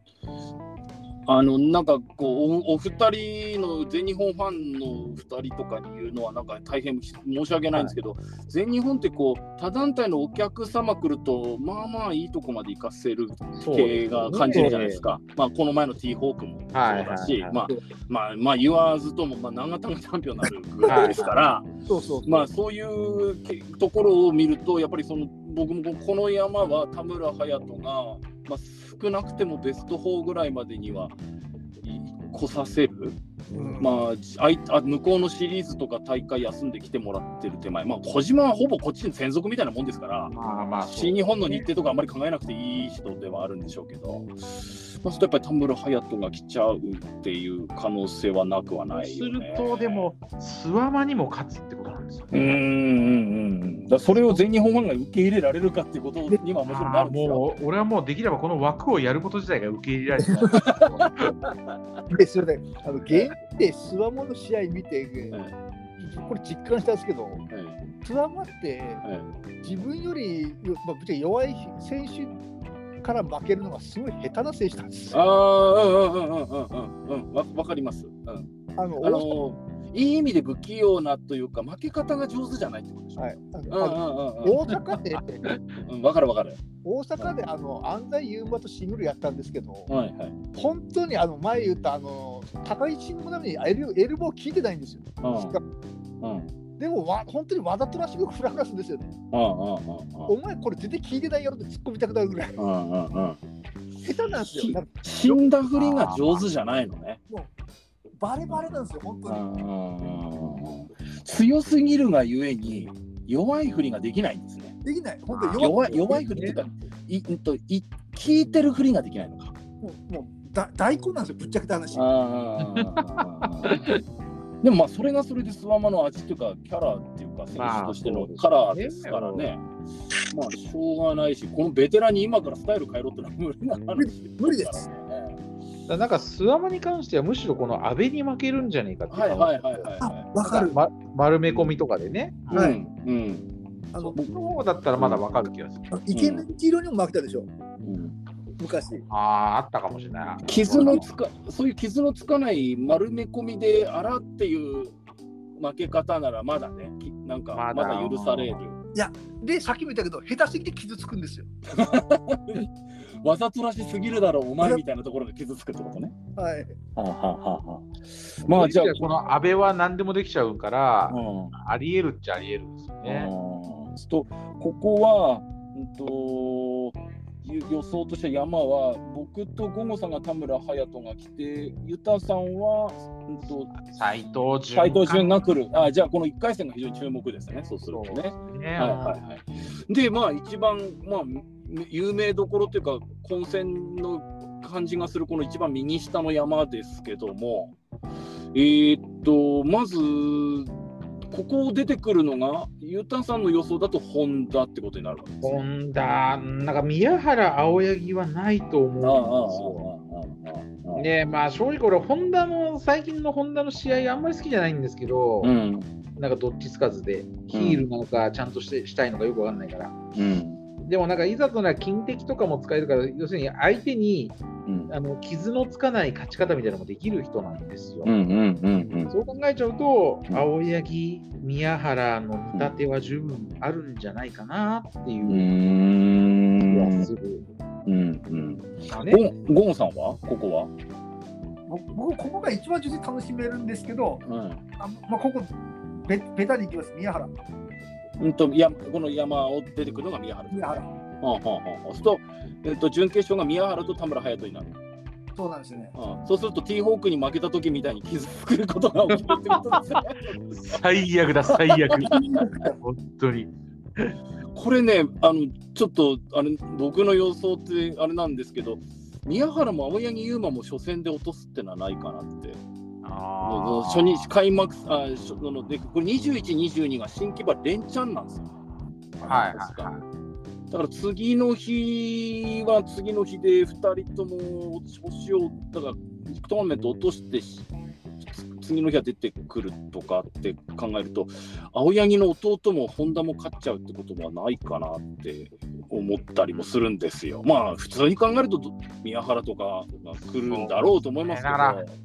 あのなんかこうおお二人の全日本ファンの二人とかに言うのはなんか大変申し訳ないんですけど、全日本ってこう他団体のお客様来るとまあまあいいとこまで行かせる系が感じるじゃないですか。まあこの前の T ホークもそうだし、はいはいはいまあまあまあ言わずともまあ長田がチャンピオンになるぐらいですから、そうそうそう。まあそういうけところを見るとやっぱりその僕もこの山は田村隼人が、まあ、少なくてもベスト4ぐらいまでには来させる、うんまあ、あいあ向こうのシリーズとか大会休んできてもらってる手前、まあ、小島はほぼこっちに専属みたいなもんですから。まあまあ、新日本の日程とかあんまり考えなくていい人ではあるんでしょうけど、まあ、それとやっぱり田村隼人が来ちゃうっていう可能性はなくはないよね。ると、でも、諏訪間にも勝つってことなんですようーんうんうんだそれを全日本ファンが受け入れられるかっていうことにはもちろんなるんですよ。もう俺はもうできればこの枠をやること自体が受け入れられてない。でそれで、あの現地でスワモの試合見て、これ実感したんですけど、はいスワモってはい自分より、まあ、ぶっちゃけ弱い選手から負けるのがすごい下手な選手なんですよ。ああ、うんうんうんうんうんうん、わわかります。うん、あのあのいい意味で不器用なというか、負け方が上手じゃないってことでしょ？大阪で、うん、わかるわかる。大阪であの安西優馬とシングルやったんですけど、はいはい。本当にあの前言ったあの高いシングルなのにエルエルボー効いてないんですよ。うんうんでもわ本当にわざとらしくフラフラするんですよね。うんうんお前これ全然効いてないやろって突っ込みたくなるぐらいうんうんうんうん。下手なんですよ。死んだふりが上手じゃないのね。バレバレなんですよ、本当に。うん強すぎるがゆえに弱いふりができないんですね。できない。本当に弱い弱いふりっていうか、いうんとい聞いてるふりができないのか。もうもうだ大根なんですよ、ぶっちゃけた話。でもまあそれがそれでスワマの味というかキャラっていうか選手としてのカラーですからね。まあしょうがないし、このベテランに今からスタイル変えろってのは無理な話無理です。なんか諏訪間に関してはむしろこの安倍に負けるんじゃねえかっていうはいはいはいはいあは、わかる。ま、丸め込みとかでね。い。はいうんうんあのそっちの方だったらまだわかる気がする。あのイケメン黄色にも負けたでしょ、うん昔。ああ、あったかもしれない。傷のつかそういう傷のつかない丸め込みであらっていう負け方ならまだね、きなんかまだ許される。で、さっきも言ったけど、下手すぎて傷つくんですよ。わざとらしすぎるだろう、お前みたいなところが傷つくってことね。はい。はあ、はあはあはあ、まあじゃあ、この安倍は何でもできちゃうから、うんありえるっちゃありえるんですよね。うんちょっとここは、うんと、ゆ予想としては山は僕とゴゴさんが田村隼人が来てユタさんは、うん、と斎藤潤。斉藤潤が来るあじゃあこの1回戦が非常に注目ですねそうするとね。ね。はいはいはい、でまあ一番、まあ、有名どころというか混戦の感じがするこの一番右下の山ですけどもえーっとまずここ出てくるのがゆうたんさんの予想だとホンダってことになるわけですね。本田、なんか宮原青柳はないと思うんですよ。ああああああねまあ正直俺、ホンダの、最近のホンダの試合あんまり好きじゃないんですけど、うんなんかどっちつかずで、ヒールなのかちゃんとしてしたいのかよくわかんないから。うんでもなんかいざとなら金敵とかも使えるから、要するに相手にうん。あの傷のつかない勝ち方みたいなのもできる人なんですよ。うんうんうんそう考えちゃうと、うん。青柳、宮原の見立ては十分あるんじゃないかなっていう。気うん。はする。うんうんねゴゴンさんは？ここは？僕、僕ここが一番純粋に楽しめるんですけど、うん。あまあ、ここベ、ベタにいきます、宮原。うんとやこの山を出てくるのが宮原。宮原。はあはあはあ、そうすると、えっと、準決勝が宮原と田村隼人になる。そうなんですよね。ああそうすると、ティーホークに負けた時みたいに傷つくることが起きるってことですね。最悪だ、最悪。本当に。これね、あのちょっとあれ僕の予想ってあれなんですけど、宮原も青柳優馬も初戦で落とすってのはないかなって。初日開幕あ初のでこれ21、22が新木場連チャンなんですよ。な、はいはいはいだから次の日は次の日で2人とも星をだからトーナメント落としてし次の日は出てくるとかって考えると青柳の弟も本田も勝っちゃうってことはないかなって思ったりもするんですよ。まあ普通に考えるとど宮原とかが来るんだろうと思いますけど。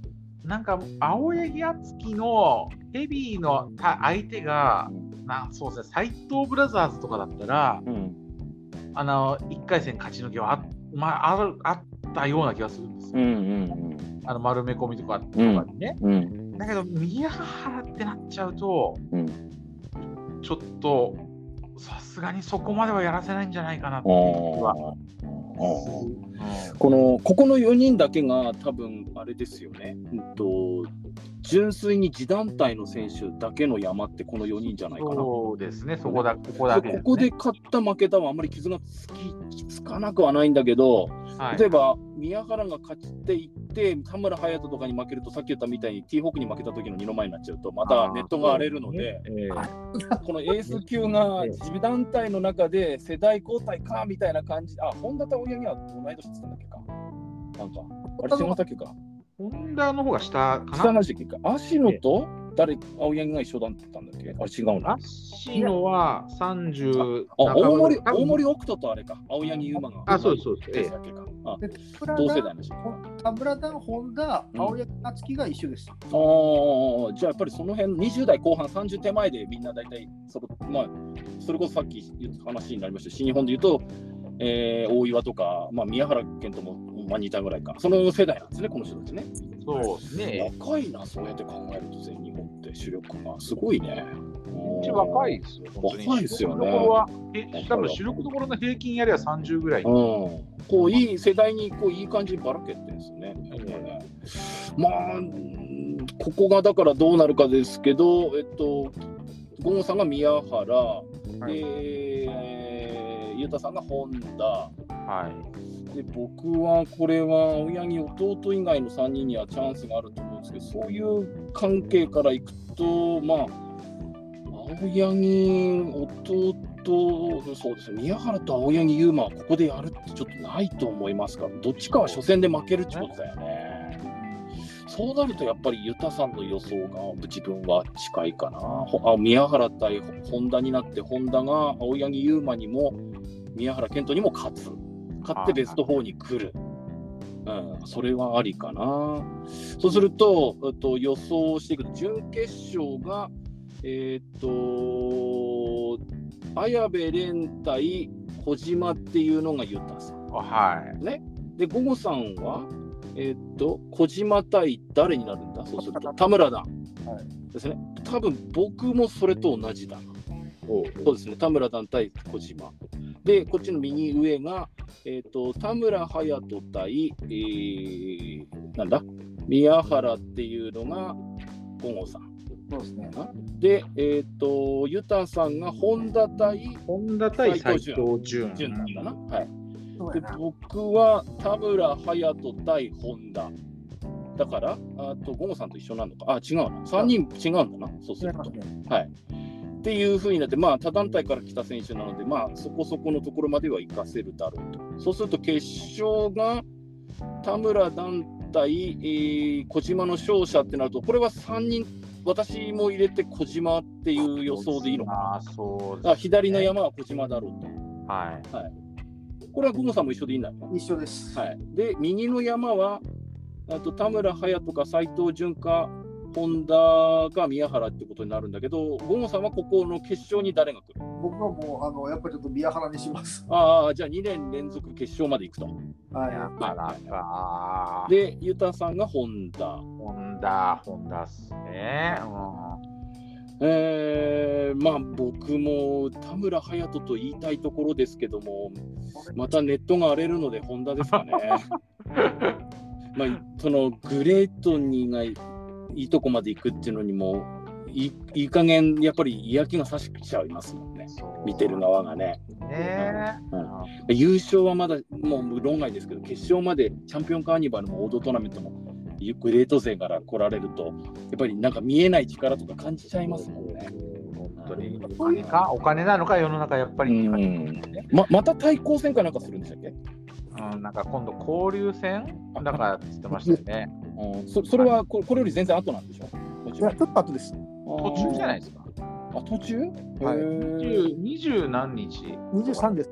なんか青柳敦樹のヘビーのた相手が、なんそうですね、斎藤ブラザーズとかだったら、うんあの1回戦勝ち抜きはあ,、まあ、あるあったような気がするんですよ。うんうんあの丸め込みとかとかうんにね。うんうんだけど、宮原ってなっちゃうと、うんちょっとさすがにそこまではやらせないんじゃないかなっていう気は。このここの4人だけが多分あれですよね、うんと、純粋に自団体の選手だけの山ってこの4人じゃないかな。そうですね、そこだここだね。ここで勝った負けたはあんまり傷がつきつかなくはないんだけど、はい例えば宮原が勝っていって、田村隼人とかに負けると、さっき言ったみたいに T ホークに負けた時の二の前になっちゃうと、またネットが荒れるので、ええこのエース級が自団体の中で世代交代かみたいな感じ、あ、本田と青柳は同い年って言ったんだっけか。なんか、あれ違ったっけか。ホンダの方が下か下な。の話だっけか。芦野と誰、青柳が一緒だったんだっけ？あれ違うな。足のは30あ、大森、大森奥人とあれか。青柳優馬が。あそうですそうですエースだっけか。あで同世代の人。田村ダン、本田、うん青柳敦樹が一緒です。ああ、じゃあやっぱりその辺、20代後半、30手前でみんな大体そろ、まあ、それこそさっき言った話になりました新日本で言うと、えー大岩とか、まあ、宮原健とも、まあ、似たぐらいか、その世代なんですね、この人たちね。そうですね。若いな、そうやって考えると、全日本って主力がすごいね。めっちゃ若いですよ。若いですよねえ多分主力どころの平均やりゃ30ぐらい。うん、こういい世代にこういい感じにばらけてですよね。ねまあ、うんここがだからどうなるかですけど、えっと、ゴンさんが宮原、で、えー、ゆうたさんが本田、はい。で僕はこれは青柳弟以外の3人にはチャンスがあると思うんですけど、そういう関係からいくと、まあ、青柳、弟、そうですね、宮原と青柳優馬はここでやるってちょっとないと思いますから、どっちかは初戦で負けるってことだよね。そうなるとやっぱりユタさんの予想が自分は近いかな。あ宮原対本田になって、本田が青柳優馬にも宮原健人にも勝つ。勝ってベスト4に来る。うん、それはありかな。そうすると、えっと、予想していくと、準決勝が、えーっと、綾部蓮対小島っていうのがユタさん。はい。で、午後さんは、えーっと、小島対誰になるんだ？そうすると、田村だ。はいですね。多分僕もそれと同じだな。そうですね、田村団対小島。で、こっちの右上が、えー、と田村隼人対、えーなんだ、宮原っていうのが本郷さん。そうですね。で、えっ、と、ユタさんが本田対本田対斎斉藤潤。潤なんだな？はい。で。僕は田村隼人対本田。だから、あと、ゴンさんと一緒なのか？あ、違うな。3人違うんだな。そうすると。はい。っていうふうになって、まあ、他団体から来た選手なので、まあ、そこそこのところまでは活かせるだろうと。そうすると、決勝が田村団体、えー小島の勝者ってなると、これは3人、私も入れて小島っていう予想でいいのかああ、そうな。あ左の山は小島だろうと。はい。これはゴムさんも一緒でいいんだ。一緒です。はい、で、右の山は、あと田村隼人か斎藤潤か、本田が宮原ってことになるんだけど、ゴンさんはここの決勝に誰が来る？僕はもう、あの、やっぱりちょっと宮原にします。ああ、じゃあ2年連続決勝まで行くと。はい。だからか。で、ユタさんが本田。本田、本田っすね。えー、まあ僕も田村隼人と言いたいところですけども、またネットが荒れるので本田ですかね。まあ、そのグレートにがいいとこまで行くっていうのにもいいいい加減やっぱり嫌気がさしちゃいますもんね。う。ん見てる側がね。ね。うん。優勝はまだもう論外ですけど決勝までチャンピオンカーニバルも王道トーナメントもグレート勢から来られるとやっぱりなんか見えない力とか感じちゃいますもんね、当に。お金か、お金なのか、世の中やっぱりね。ままた対抗戦かなんかするんでしたっけ、うん、なんか今度、交流戦？だからって言ってましたよね。うん、そそれはここれより全然後なんでしょ？もちろんいやちょっと後です。途中じゃないですか。あ途中？はい。二十何日？23です。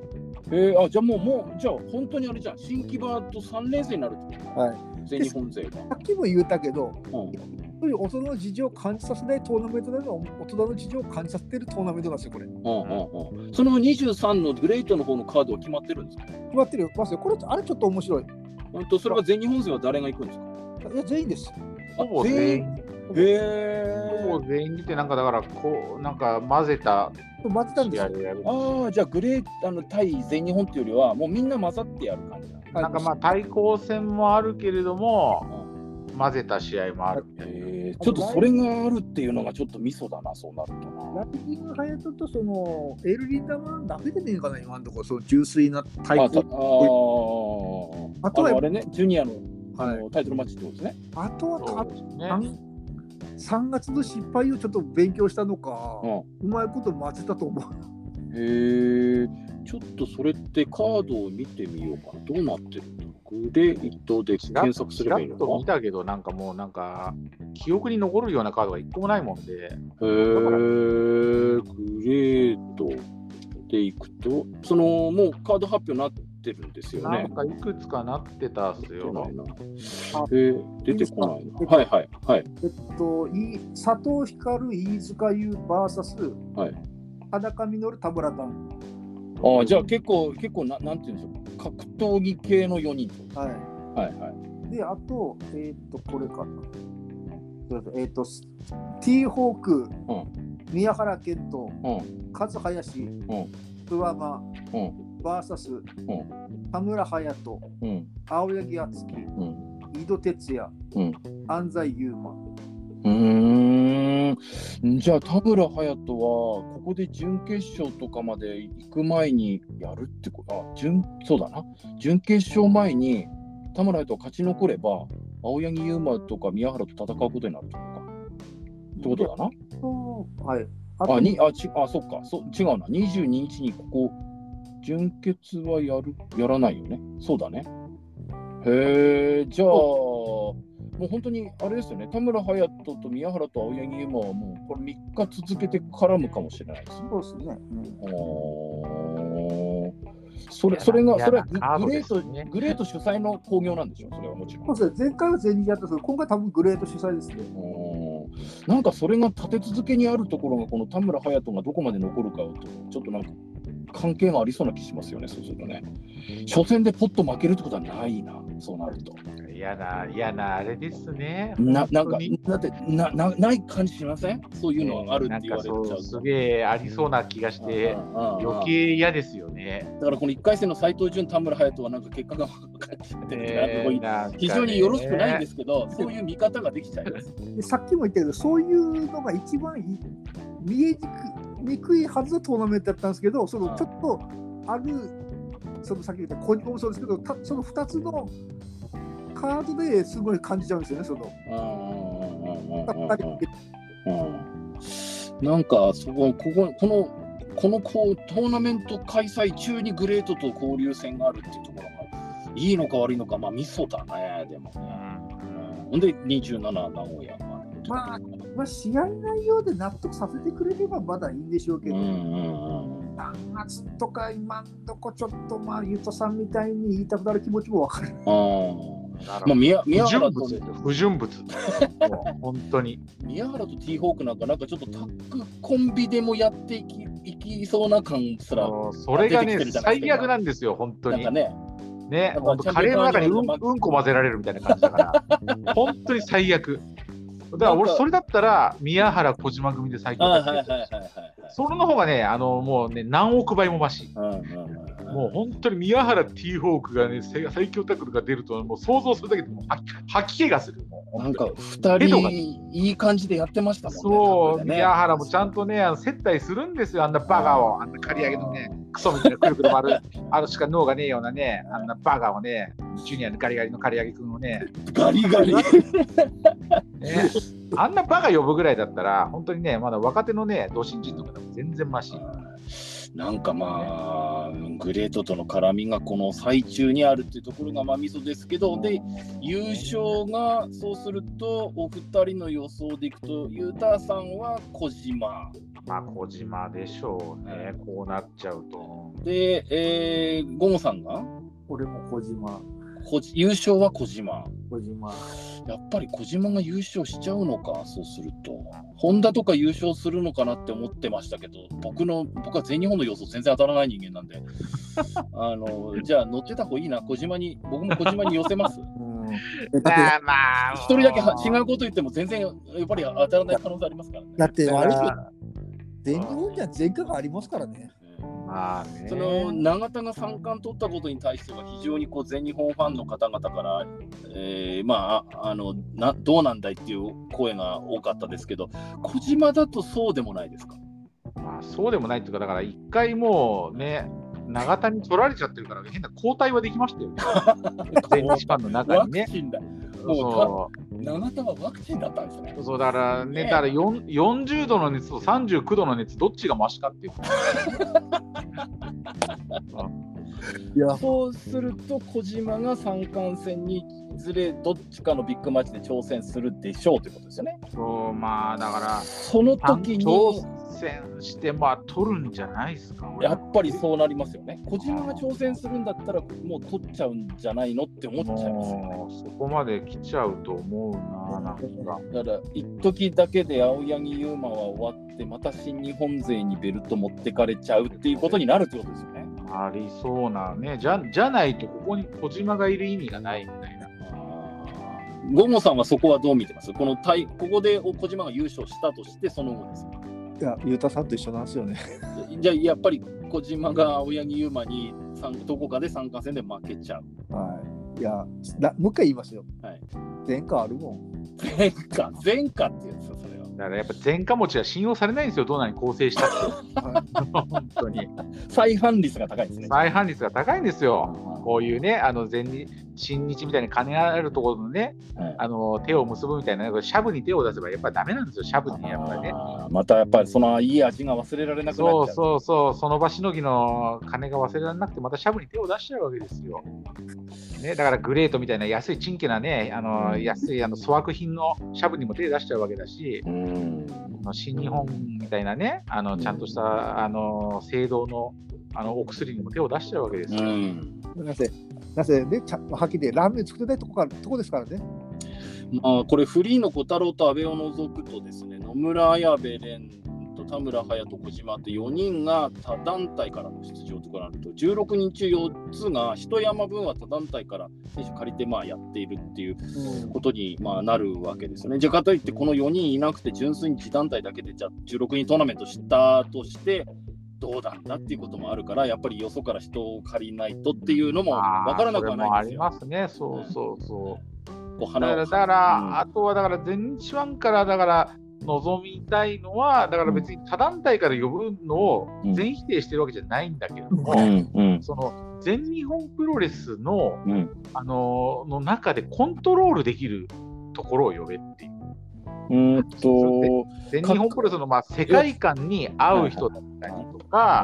えー、あじゃあもうもうじゃあ本当にあれじゃん。新木場と3連戦になるってこと？はい。全日本勢が、さっきも言ったけど、うん、そういう大人の事情を感じさせないトーナメントなの大人の事情を感じさせてるトーナメントなんですよ、これ。決うんうんうん。その23のグレートの方のカードは決まってるんですか？まってるますよ。これ、あれちょっと面白い。い。本当それは全日本勢は誰が行くんですか？や、全員です。あほぼ全員。へほぼ全員って、なんかだから、こう、なんか混ぜた待ってたんですよ試合。でやる。ああじゃあグレートあの対全日本っていうよりはもうみんな混ざってやる感じだなんかまあ対抗戦もあるけれども、混ぜた試合もある。えー、ちょっとそれがあるっていうのがちょっとミソだなそうなるとなライジングハヤトとそのエルリンダマンだけでねえかな、今のところ、その純粋な対あたあ抗。ーあとはあれねジュニアの,、はい。あのタイトルマッチってことですね。あとはね。3月の失敗をちょっと勉強したのか、うん。うまいこと混ぜたと思う。へえちょっとそれってカードを見てみようかな。どうなってるんだろうグレートで検索すればいいのちらっと見かたけど、なんかもうなんか、記憶に残るようなカードが一個もないもんで、へえグレートでいくとそのもうカード発表になってるんですよねなんかいくつかなってたっすよ。えー、出てこないな。はいはいはい。えっと、い佐藤光、飯塚優 VS、はい裸実、田村丹。ああ、じゃあ結構、結構な、なんていうんでしょう。格闘技系の4人はい。とはいはい。で、あと、えっと、これかな。えっと、T ホーク、宮原健人、うん和林、ん諏訪間、うんバーサス、田村隼人、うん青柳敦樹、うん井戸哲也、うん安西優馬。うーん。じゃあ田村隼人はここで準決勝とかまで行く前にやるってこと？あ準そうだな準決勝前に田村隼人が勝ち残れば青柳優馬とか宮原と戦うことになるってことか。ってことだな。はい。あ、に、あ、ち、あ、そっか、そ、違うな。22日にここ、準決はやる、やらないよね。そうだね。へえ、じゃあ、もう本当に、あれですよね。田村隼人と宮原と青柳優馬はもう、これ3日続けて絡むかもしれないです。そうですね。うんそれ、それが、それはグレート、グレート主催の興行なんでしょ？う。それはもちろん。そうですね。前回は全日やったんですけど、今回多分グレート主催ですね。うんなんかそれが立て続けにあるところがこの田村隼人がどこまで残るかとちょっとなんか関係がありそうな気しますよねそうするとね。初戦でポッと負けるってことはないなそうなると。嫌な、嫌なあれですね。ななんかだってななない感じしません？そういうのがあるって言われちゃうと。なんかそうすげえありそうな気がして、余計嫌ですよね。だからこの1回戦の斉藤潤田村隼人はなんか結果が分かってて、ねなんかこう非常によろしくないんですすけど、そういう見方ができちゃいます。でさっきも言ったけど、そういうのが一番い見えにくにくいはずのトーナメントだったんですけど、そのちょっとある、そのさっき言ったコニコもそうですけど、たその2つのカードですごい感じちゃうんですよね、その。なんかそここここのこのこうトーナメント開催中にグレートと交流戦があるっていうところがいいのか悪いのかまあミソだねでもね、うん、ほんで27名古屋まあまあ、試合内容で納得させてくれればまだいいんでしょうけど、うんうんうん3月とか今んとこちょっとまあ、ゆとさんみたいに言いたくなる気持ちもわかる。あーまあ宮宮不純原と不純物。本当に。宮原と T ホークなんかなんかちょっとタッグコンビでもやっていきいきそうな感すらそれがね最悪なんですよ、本当になんか。ねね、カレーの中にうんうんこ混ぜられるみたいな感じだから、本当に最悪。だから俺、それだったら、宮原、小島組で最強はいだはいはいはいはい。それの方がね、あのもうね、何億倍もまし。もう本当に宮原 T ホークがね、最最強タックルが出ると、もう想像するだけでもう吐き気がする。なんか本二ヘドが人いい感じでやってましたもんね。そう、ね。宮原もちゃんとね、あの接待するんですよ、あんなバカを、あんな刈り上げのね、クソみたいなくるくる回る、あのしか脳がねえようなね、あんなバカをね、ジュニアのガリガリの刈り上げ君をね、ガリガリ。ね、あんなバカ呼ぶぐらいだったら、本当にね、まだ若手のね、同心人とかでも全然マシ。なんかまあ、グレートとの絡みがこの最中にあるっていうところがまあミソですけど、で、優勝がそうすると、お二人の予想でいくと、ユータさんは小島。まあ、小島でしょうね、こうなっちゃうと。で、えー、ゴモさんが？俺も小島、こじ優勝は小島。小島。やっぱり小島が優勝しちゃうのか、そうすると。ホンダとか優勝するのかなって思ってましたけど、僕の、僕は全日本の予想全然当たらない人間なんで、あの、じゃあ乗ってた方がいいな、小島に、僕も小島に寄せます。うん、まあまあ、一人だけは違うこと言っても全然やっぱり当たらない可能性ありますからね。だって、あれ全日本には前科がありますからね。あね。その永田が三冠取ったことに対しては非常にこう全日本ファンの方々から、えーまああのなどうなんだいっていう声が多かったですけど小島だとそうでもないですか？まあ、そうでもないっていうか、だから一回もうね、永田に取られちゃってるから、変な交代はできましたよね。全日ファンの中ワにね。もうそ永田はワクチンだったんですね。うそうだからね、ねだから4 40度の熱と39度の熱、どっちがマシかっていう。い や、そうすると小島が三冠戦にいずれどっちかのビッグマッチで挑戦するでしょうということですよね。そうまあだから、その時に挑戦して、まあ、取るんじゃないですか。やっぱりそうなりますよね。小島が挑戦するんだったら、もう取っちゃうんじゃないのって思っちゃいますよね。そこまで来ちゃうと思うな、なんか。だから、一時だけで青柳優馬は終わって、また新日本勢にベルト持ってかれちゃうっていうことになるってことですよね。ありそうなね。じゃじゃないと、ここに小島がいる意味がないみたいな。ゴモさんはそこはどう見てます？この対ここで小島が優勝したとして、その後です。いや、ゆうたさんと一緒なんですよね。じゃあ、やっぱり小島が青柳優馬に三どこかで三冠戦で負けちゃう。はい。いや、なもう一回言いますよ。はい前科あるもん。前科、前科ってやつですよ、それは。だからやっぱ前科持ちは信用されないんですよ、どうなに構成したって。本当に。再犯率が高いですね。再犯率が高いんですよ。こういうね、あの前日、新日みたいに金あるところのね、はいあの手を結ぶみたいな、シャブに手を出せばやっぱダメなんですよ、シャブにやっぱりね。またやっぱりそのいい味が忘れられなくなっちゃそううそうそう、その場しのぎの金が忘れられなくて、またシャブに手を出しちゃうわけですよ。ね、だからグレートみたいな安いチンケなね、あの安いあの粗悪品のシャブにも手出しちゃうわけだし、うんあの新日本みたいなね、あのちゃんとしたあの聖堂のあのお薬にも手を出しちゃうわけですよ。うんなぜ、ね、ちゃんはっきりラーメン作ってないとこからとこですからね。まあ、これフリーの小太郎と阿部を除くとですね野村綾部蓮と田村隼人小島って4人が他団体からの出場となると16人中4つが一山分は他団体から選手借りてまあやっているっていうことにまあなるわけですよね。じゃあかといってこの4人いなくて純粋に自団体だけでじゃあ16人トーナメントしたとしてどうなんだっていうこともあるからやっぱりよそから人を借りないとっていうのも分からなくはないんですよ。ありますね、そうそうそう。だから、だからうんあとはだから全日ワンからだから望みたいのは、だから別に他団体から呼ぶのを全否定してるわけじゃないんだけれども、うんうんその全日本プロレスの、うんあのの中でコントロールできるところを呼べっていう。うーんと全日本プロレスのまあ世界観に合う人だったりとか、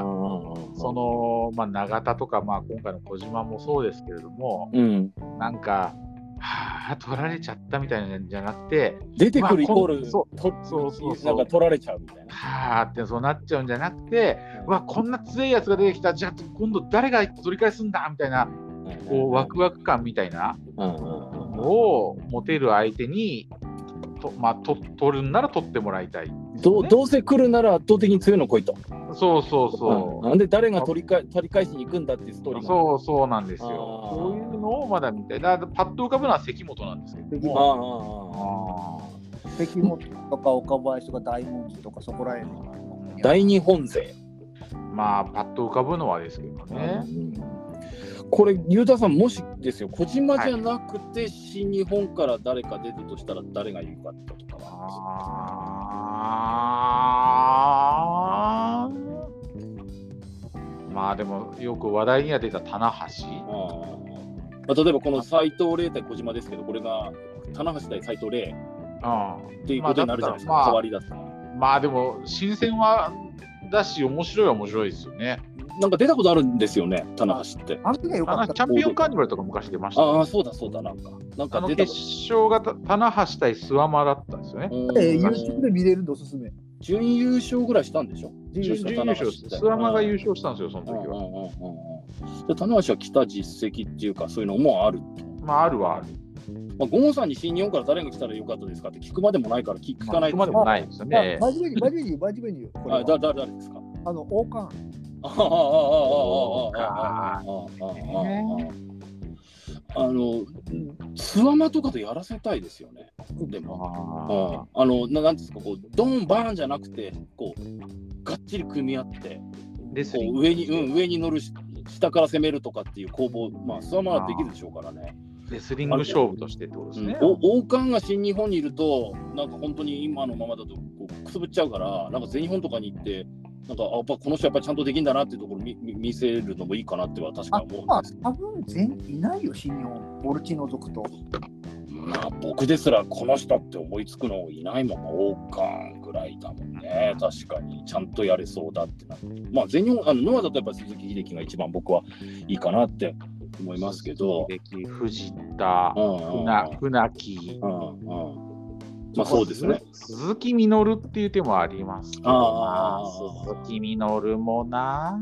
その、まあ、永田とか、まあ、今回の小島もそうですけれども、うん、なんか、はあ、取られちゃったみたいなんじゃなくて、出てくるイコール、まあそとそうそうそう。なんか取られちゃうみたいな。はあってそうなっちゃうんじゃなくて、うわ、こんな強いやつが出てきた、じゃあ今度誰が取り返すんだみたいな、こうワクワク感みたいなうんうんうんのを持てる相手に、とまあ、と取るんなら取ってもらいたい、どうどうせ来るなら圧倒的に強いの来いと。そうそうそう。うんなんで誰が取りか取り返しに行くんだっていうストーリーが。そうそうなんですよ。そういうのをまだ見たい。だパッと浮かぶのは関本なんですけど関。本ああ関本とか岡林とか大文字とかそこらへんのあ大日本勢。まあ、パッと浮かぶのはですけどね。これ、ゆうたさん、もしですよ、小島じゃなくて、新日本から誰か出るとしたら、誰がいいかったとかはまあでも、よく話題には出た棚橋。まあ、例えばこの斎藤麗対小島ですけど、これが棚橋対斎藤麗、うんっていうことになるじゃないですか、まあ変わりだすとまあでも、新鮮はだし、面白いは面白いですよね。なんか出たことあるんですよね、棚橋って。あの時はよかった。チャンピオンカーニバルとか昔出ました、ああ、そうだそうだ、なんか。なんか出た決勝がた棚橋対諏訪間だったんですよね。うんえー、YouTube で見れるんでおすすめ。準優勝ぐらいしたんでしょ？準優勝準優勝、諏訪間が優勝したんですよ、その時は。で棚橋は来た実績っていうか、そういうのもあると。まあ、あるはある。まあ、ゴンさんに新日本から誰が来たらよかったですかって聞くまでもないから聞聞かないそこまでもないですよまあね。真面目に、真面目に言う、真面目に言う。これはあだ誰誰ですかあの、王冠。あああああああああああああの、つわまとかでやらせたいですよね。でも。ああのななんですかこうドンバーンじゃなくてこうがっちり組み合ってーレスリングこう上に、うん、上に乗るし下から攻めるとかっていう攻防まあスワマはできるでしょうからね。レスリング勝負としてってことですね。お王冠が新日本にいるとなんか本当に今のままだとこうくすぶっちゃうからなんか全日本とかに行ってなんかあやっぱこの人やっぱりちゃんとできるんだなっていうところを見見見せるのもいいかなっては確か思うんまあです、多分全員いないよ、新日本。ボルチ除くと。まあ、僕ですらこの人って思いつくのいないもん。な、王冠ぐらいだもんね、確かに、ちゃんとやれそうだってなって、まあ、全日本、あのノアだとやっぱ鈴木秀樹が一番僕はいいかなって思いますけど、藤田船船木、まあそうですね。鈴鈴木みのるっていう手もありますけど、あ鈴木みのるもな。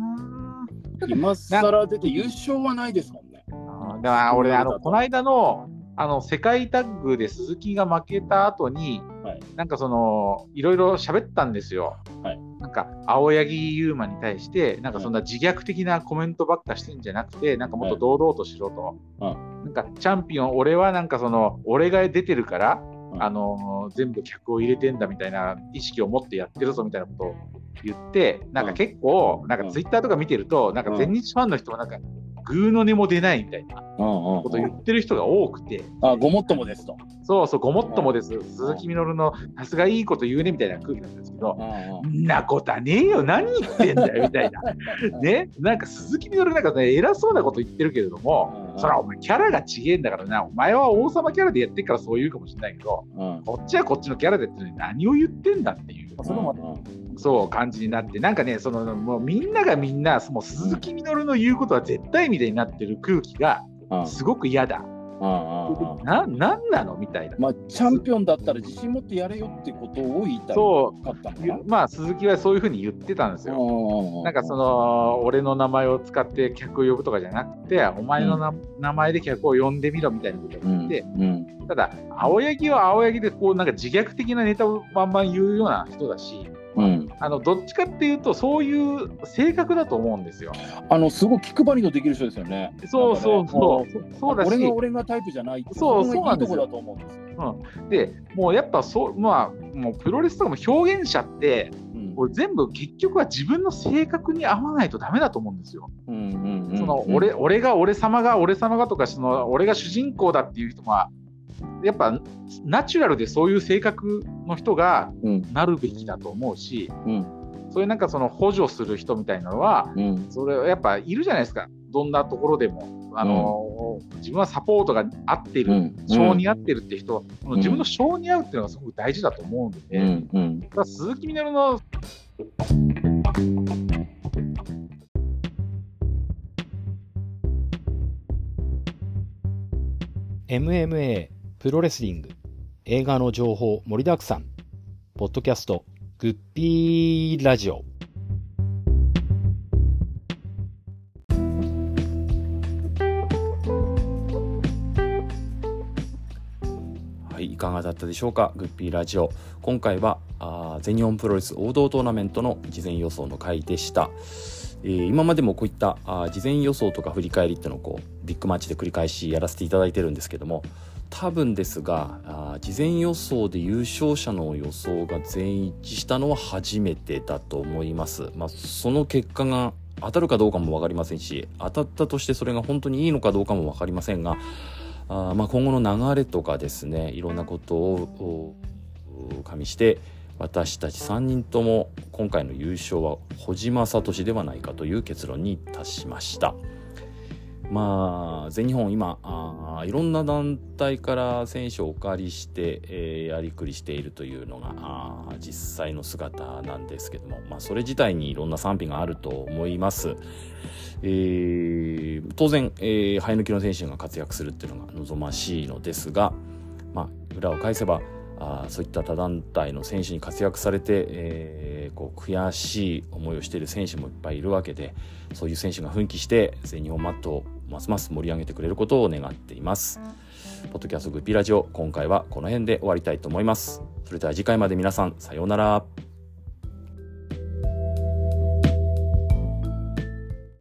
今更出て優勝はないですもんね。あーだから俺、あの、この間の、あの、世界タッグで鈴木が負けた後に、はい。なんかその、いろいろ喋ったんですよ。はいなんか、青柳優馬に対して、なんかそんな自虐的なコメントばっかしてんじゃなくて、なんかもっと堂々としろと。はなんか、チャンピオン、俺はなんかその、俺が出てるから、うんあのー全部客を入れてんだみたいな意識を持ってやってるぞみたいなことを言って、なんか結構、なんかツイッターとか見てると、なんか全日ファンの人はなんか、グーの音も出ないみたいなことを言ってる人が多くて、あごもっともですと。そうそう、ごもっともです、鈴木みのるのさすがいいこと言うねみたいな空気なんですけど、んなことはねえよ、何言ってんだよみたいな。ね、なんか鈴木みのるなんかね、偉そうなこと言ってるけれども、それはお前キャラが違えんだからな、お前は王様キャラでやってるからそう言うかもしれないけど、うん。こっちはこっちのキャラでってのに何を言ってんだっていう。それもそう感じになって、なんかね、そのもうみんながみんな、もう鈴木みのるの言うことは絶対みたいになってる空気がうん。すごく嫌だ。うんうんうん。ななんなのみたいな。まあ、チャンピオンだったら自信持ってやれよってことを言いたいそう、まあ鈴木はそういうふうに言ってたんですよ。うんなんかその俺の名前を使って客を呼ぶとかじゃなくて、お前のな、名前で客を呼んでみろみたいなこと言って、うんただ、青柳は青柳でこうなんか自虐的なネタをバンバン言うような人だし、うん、あのどっちかっていうと、そういう性格だと思うんですよ。あのすごい気配りのできる人ですよね。そうそうそう。ねそうだし俺が俺がタイプじゃないってそうそうなんですよいいとこだと思うんですよ。で、もうやっぱそう、まあ、もうプロレスとかも表現者って、うん全部結局は自分の性格に合わないとダメだと思うんですよ。うんうんうんその俺俺が俺様が俺様がとかその俺が主人公だっていう人はやっぱナチュラルでそういう性格の人がうん。なるべきだと思うし、うん。そういうなんかその補助する人みたいなのはうん。それやっぱいるじゃないですか。どんなところでも。あの自分はサポートが合ってる、うん。性に合ってるって人は、その自分の性に合うっていうのがすごく大事だと思うので、うん。うん。だから鈴木みのるの MMA プロレスリング映画の情報盛りだくさんポッドキャストグッピーラジオはい、いかがだったでしょうか、グッピーラジオ。今回はあ全日本プロレス王道トーナメントの事前予想の回でした。えー今までもこういったあ事前予想とか振り返りってのをこうビッグマッチで繰り返しやらせていただいてるんですけども多分ですがあ事前予想で優勝者の予想が全員一致したのは初めてだと思います。まあ、その結果が当たるかどうかも分かりませんし当たったとしてそれが本当にいいのかどうかも分かりませんがあまあ今後の流れとかですねいろんなことを加味して私たち3人とも今回の優勝は小島聡ではないかという結論に達しましたまあ全日本今あいろんな団体から選手をお借りして、えーやりくりしているというのがあ実際の姿なんですけども、まあ、それ自体にいろんな賛否があると思います。えー当然、えー生え抜きの選手が活躍するっていうのが望ましいのですが、まあ、裏を返せばあそういった他団体の選手に活躍されて、えーこう悔しい思いをしている選手もいっぱいいるわけでそういう選手が奮起して全日本マットをますます盛り上げてくれることを願っています。ポッドキャストグッピーラジオ今回はこの辺で終わりたいと思います。それでは次回まで皆さんさようなら。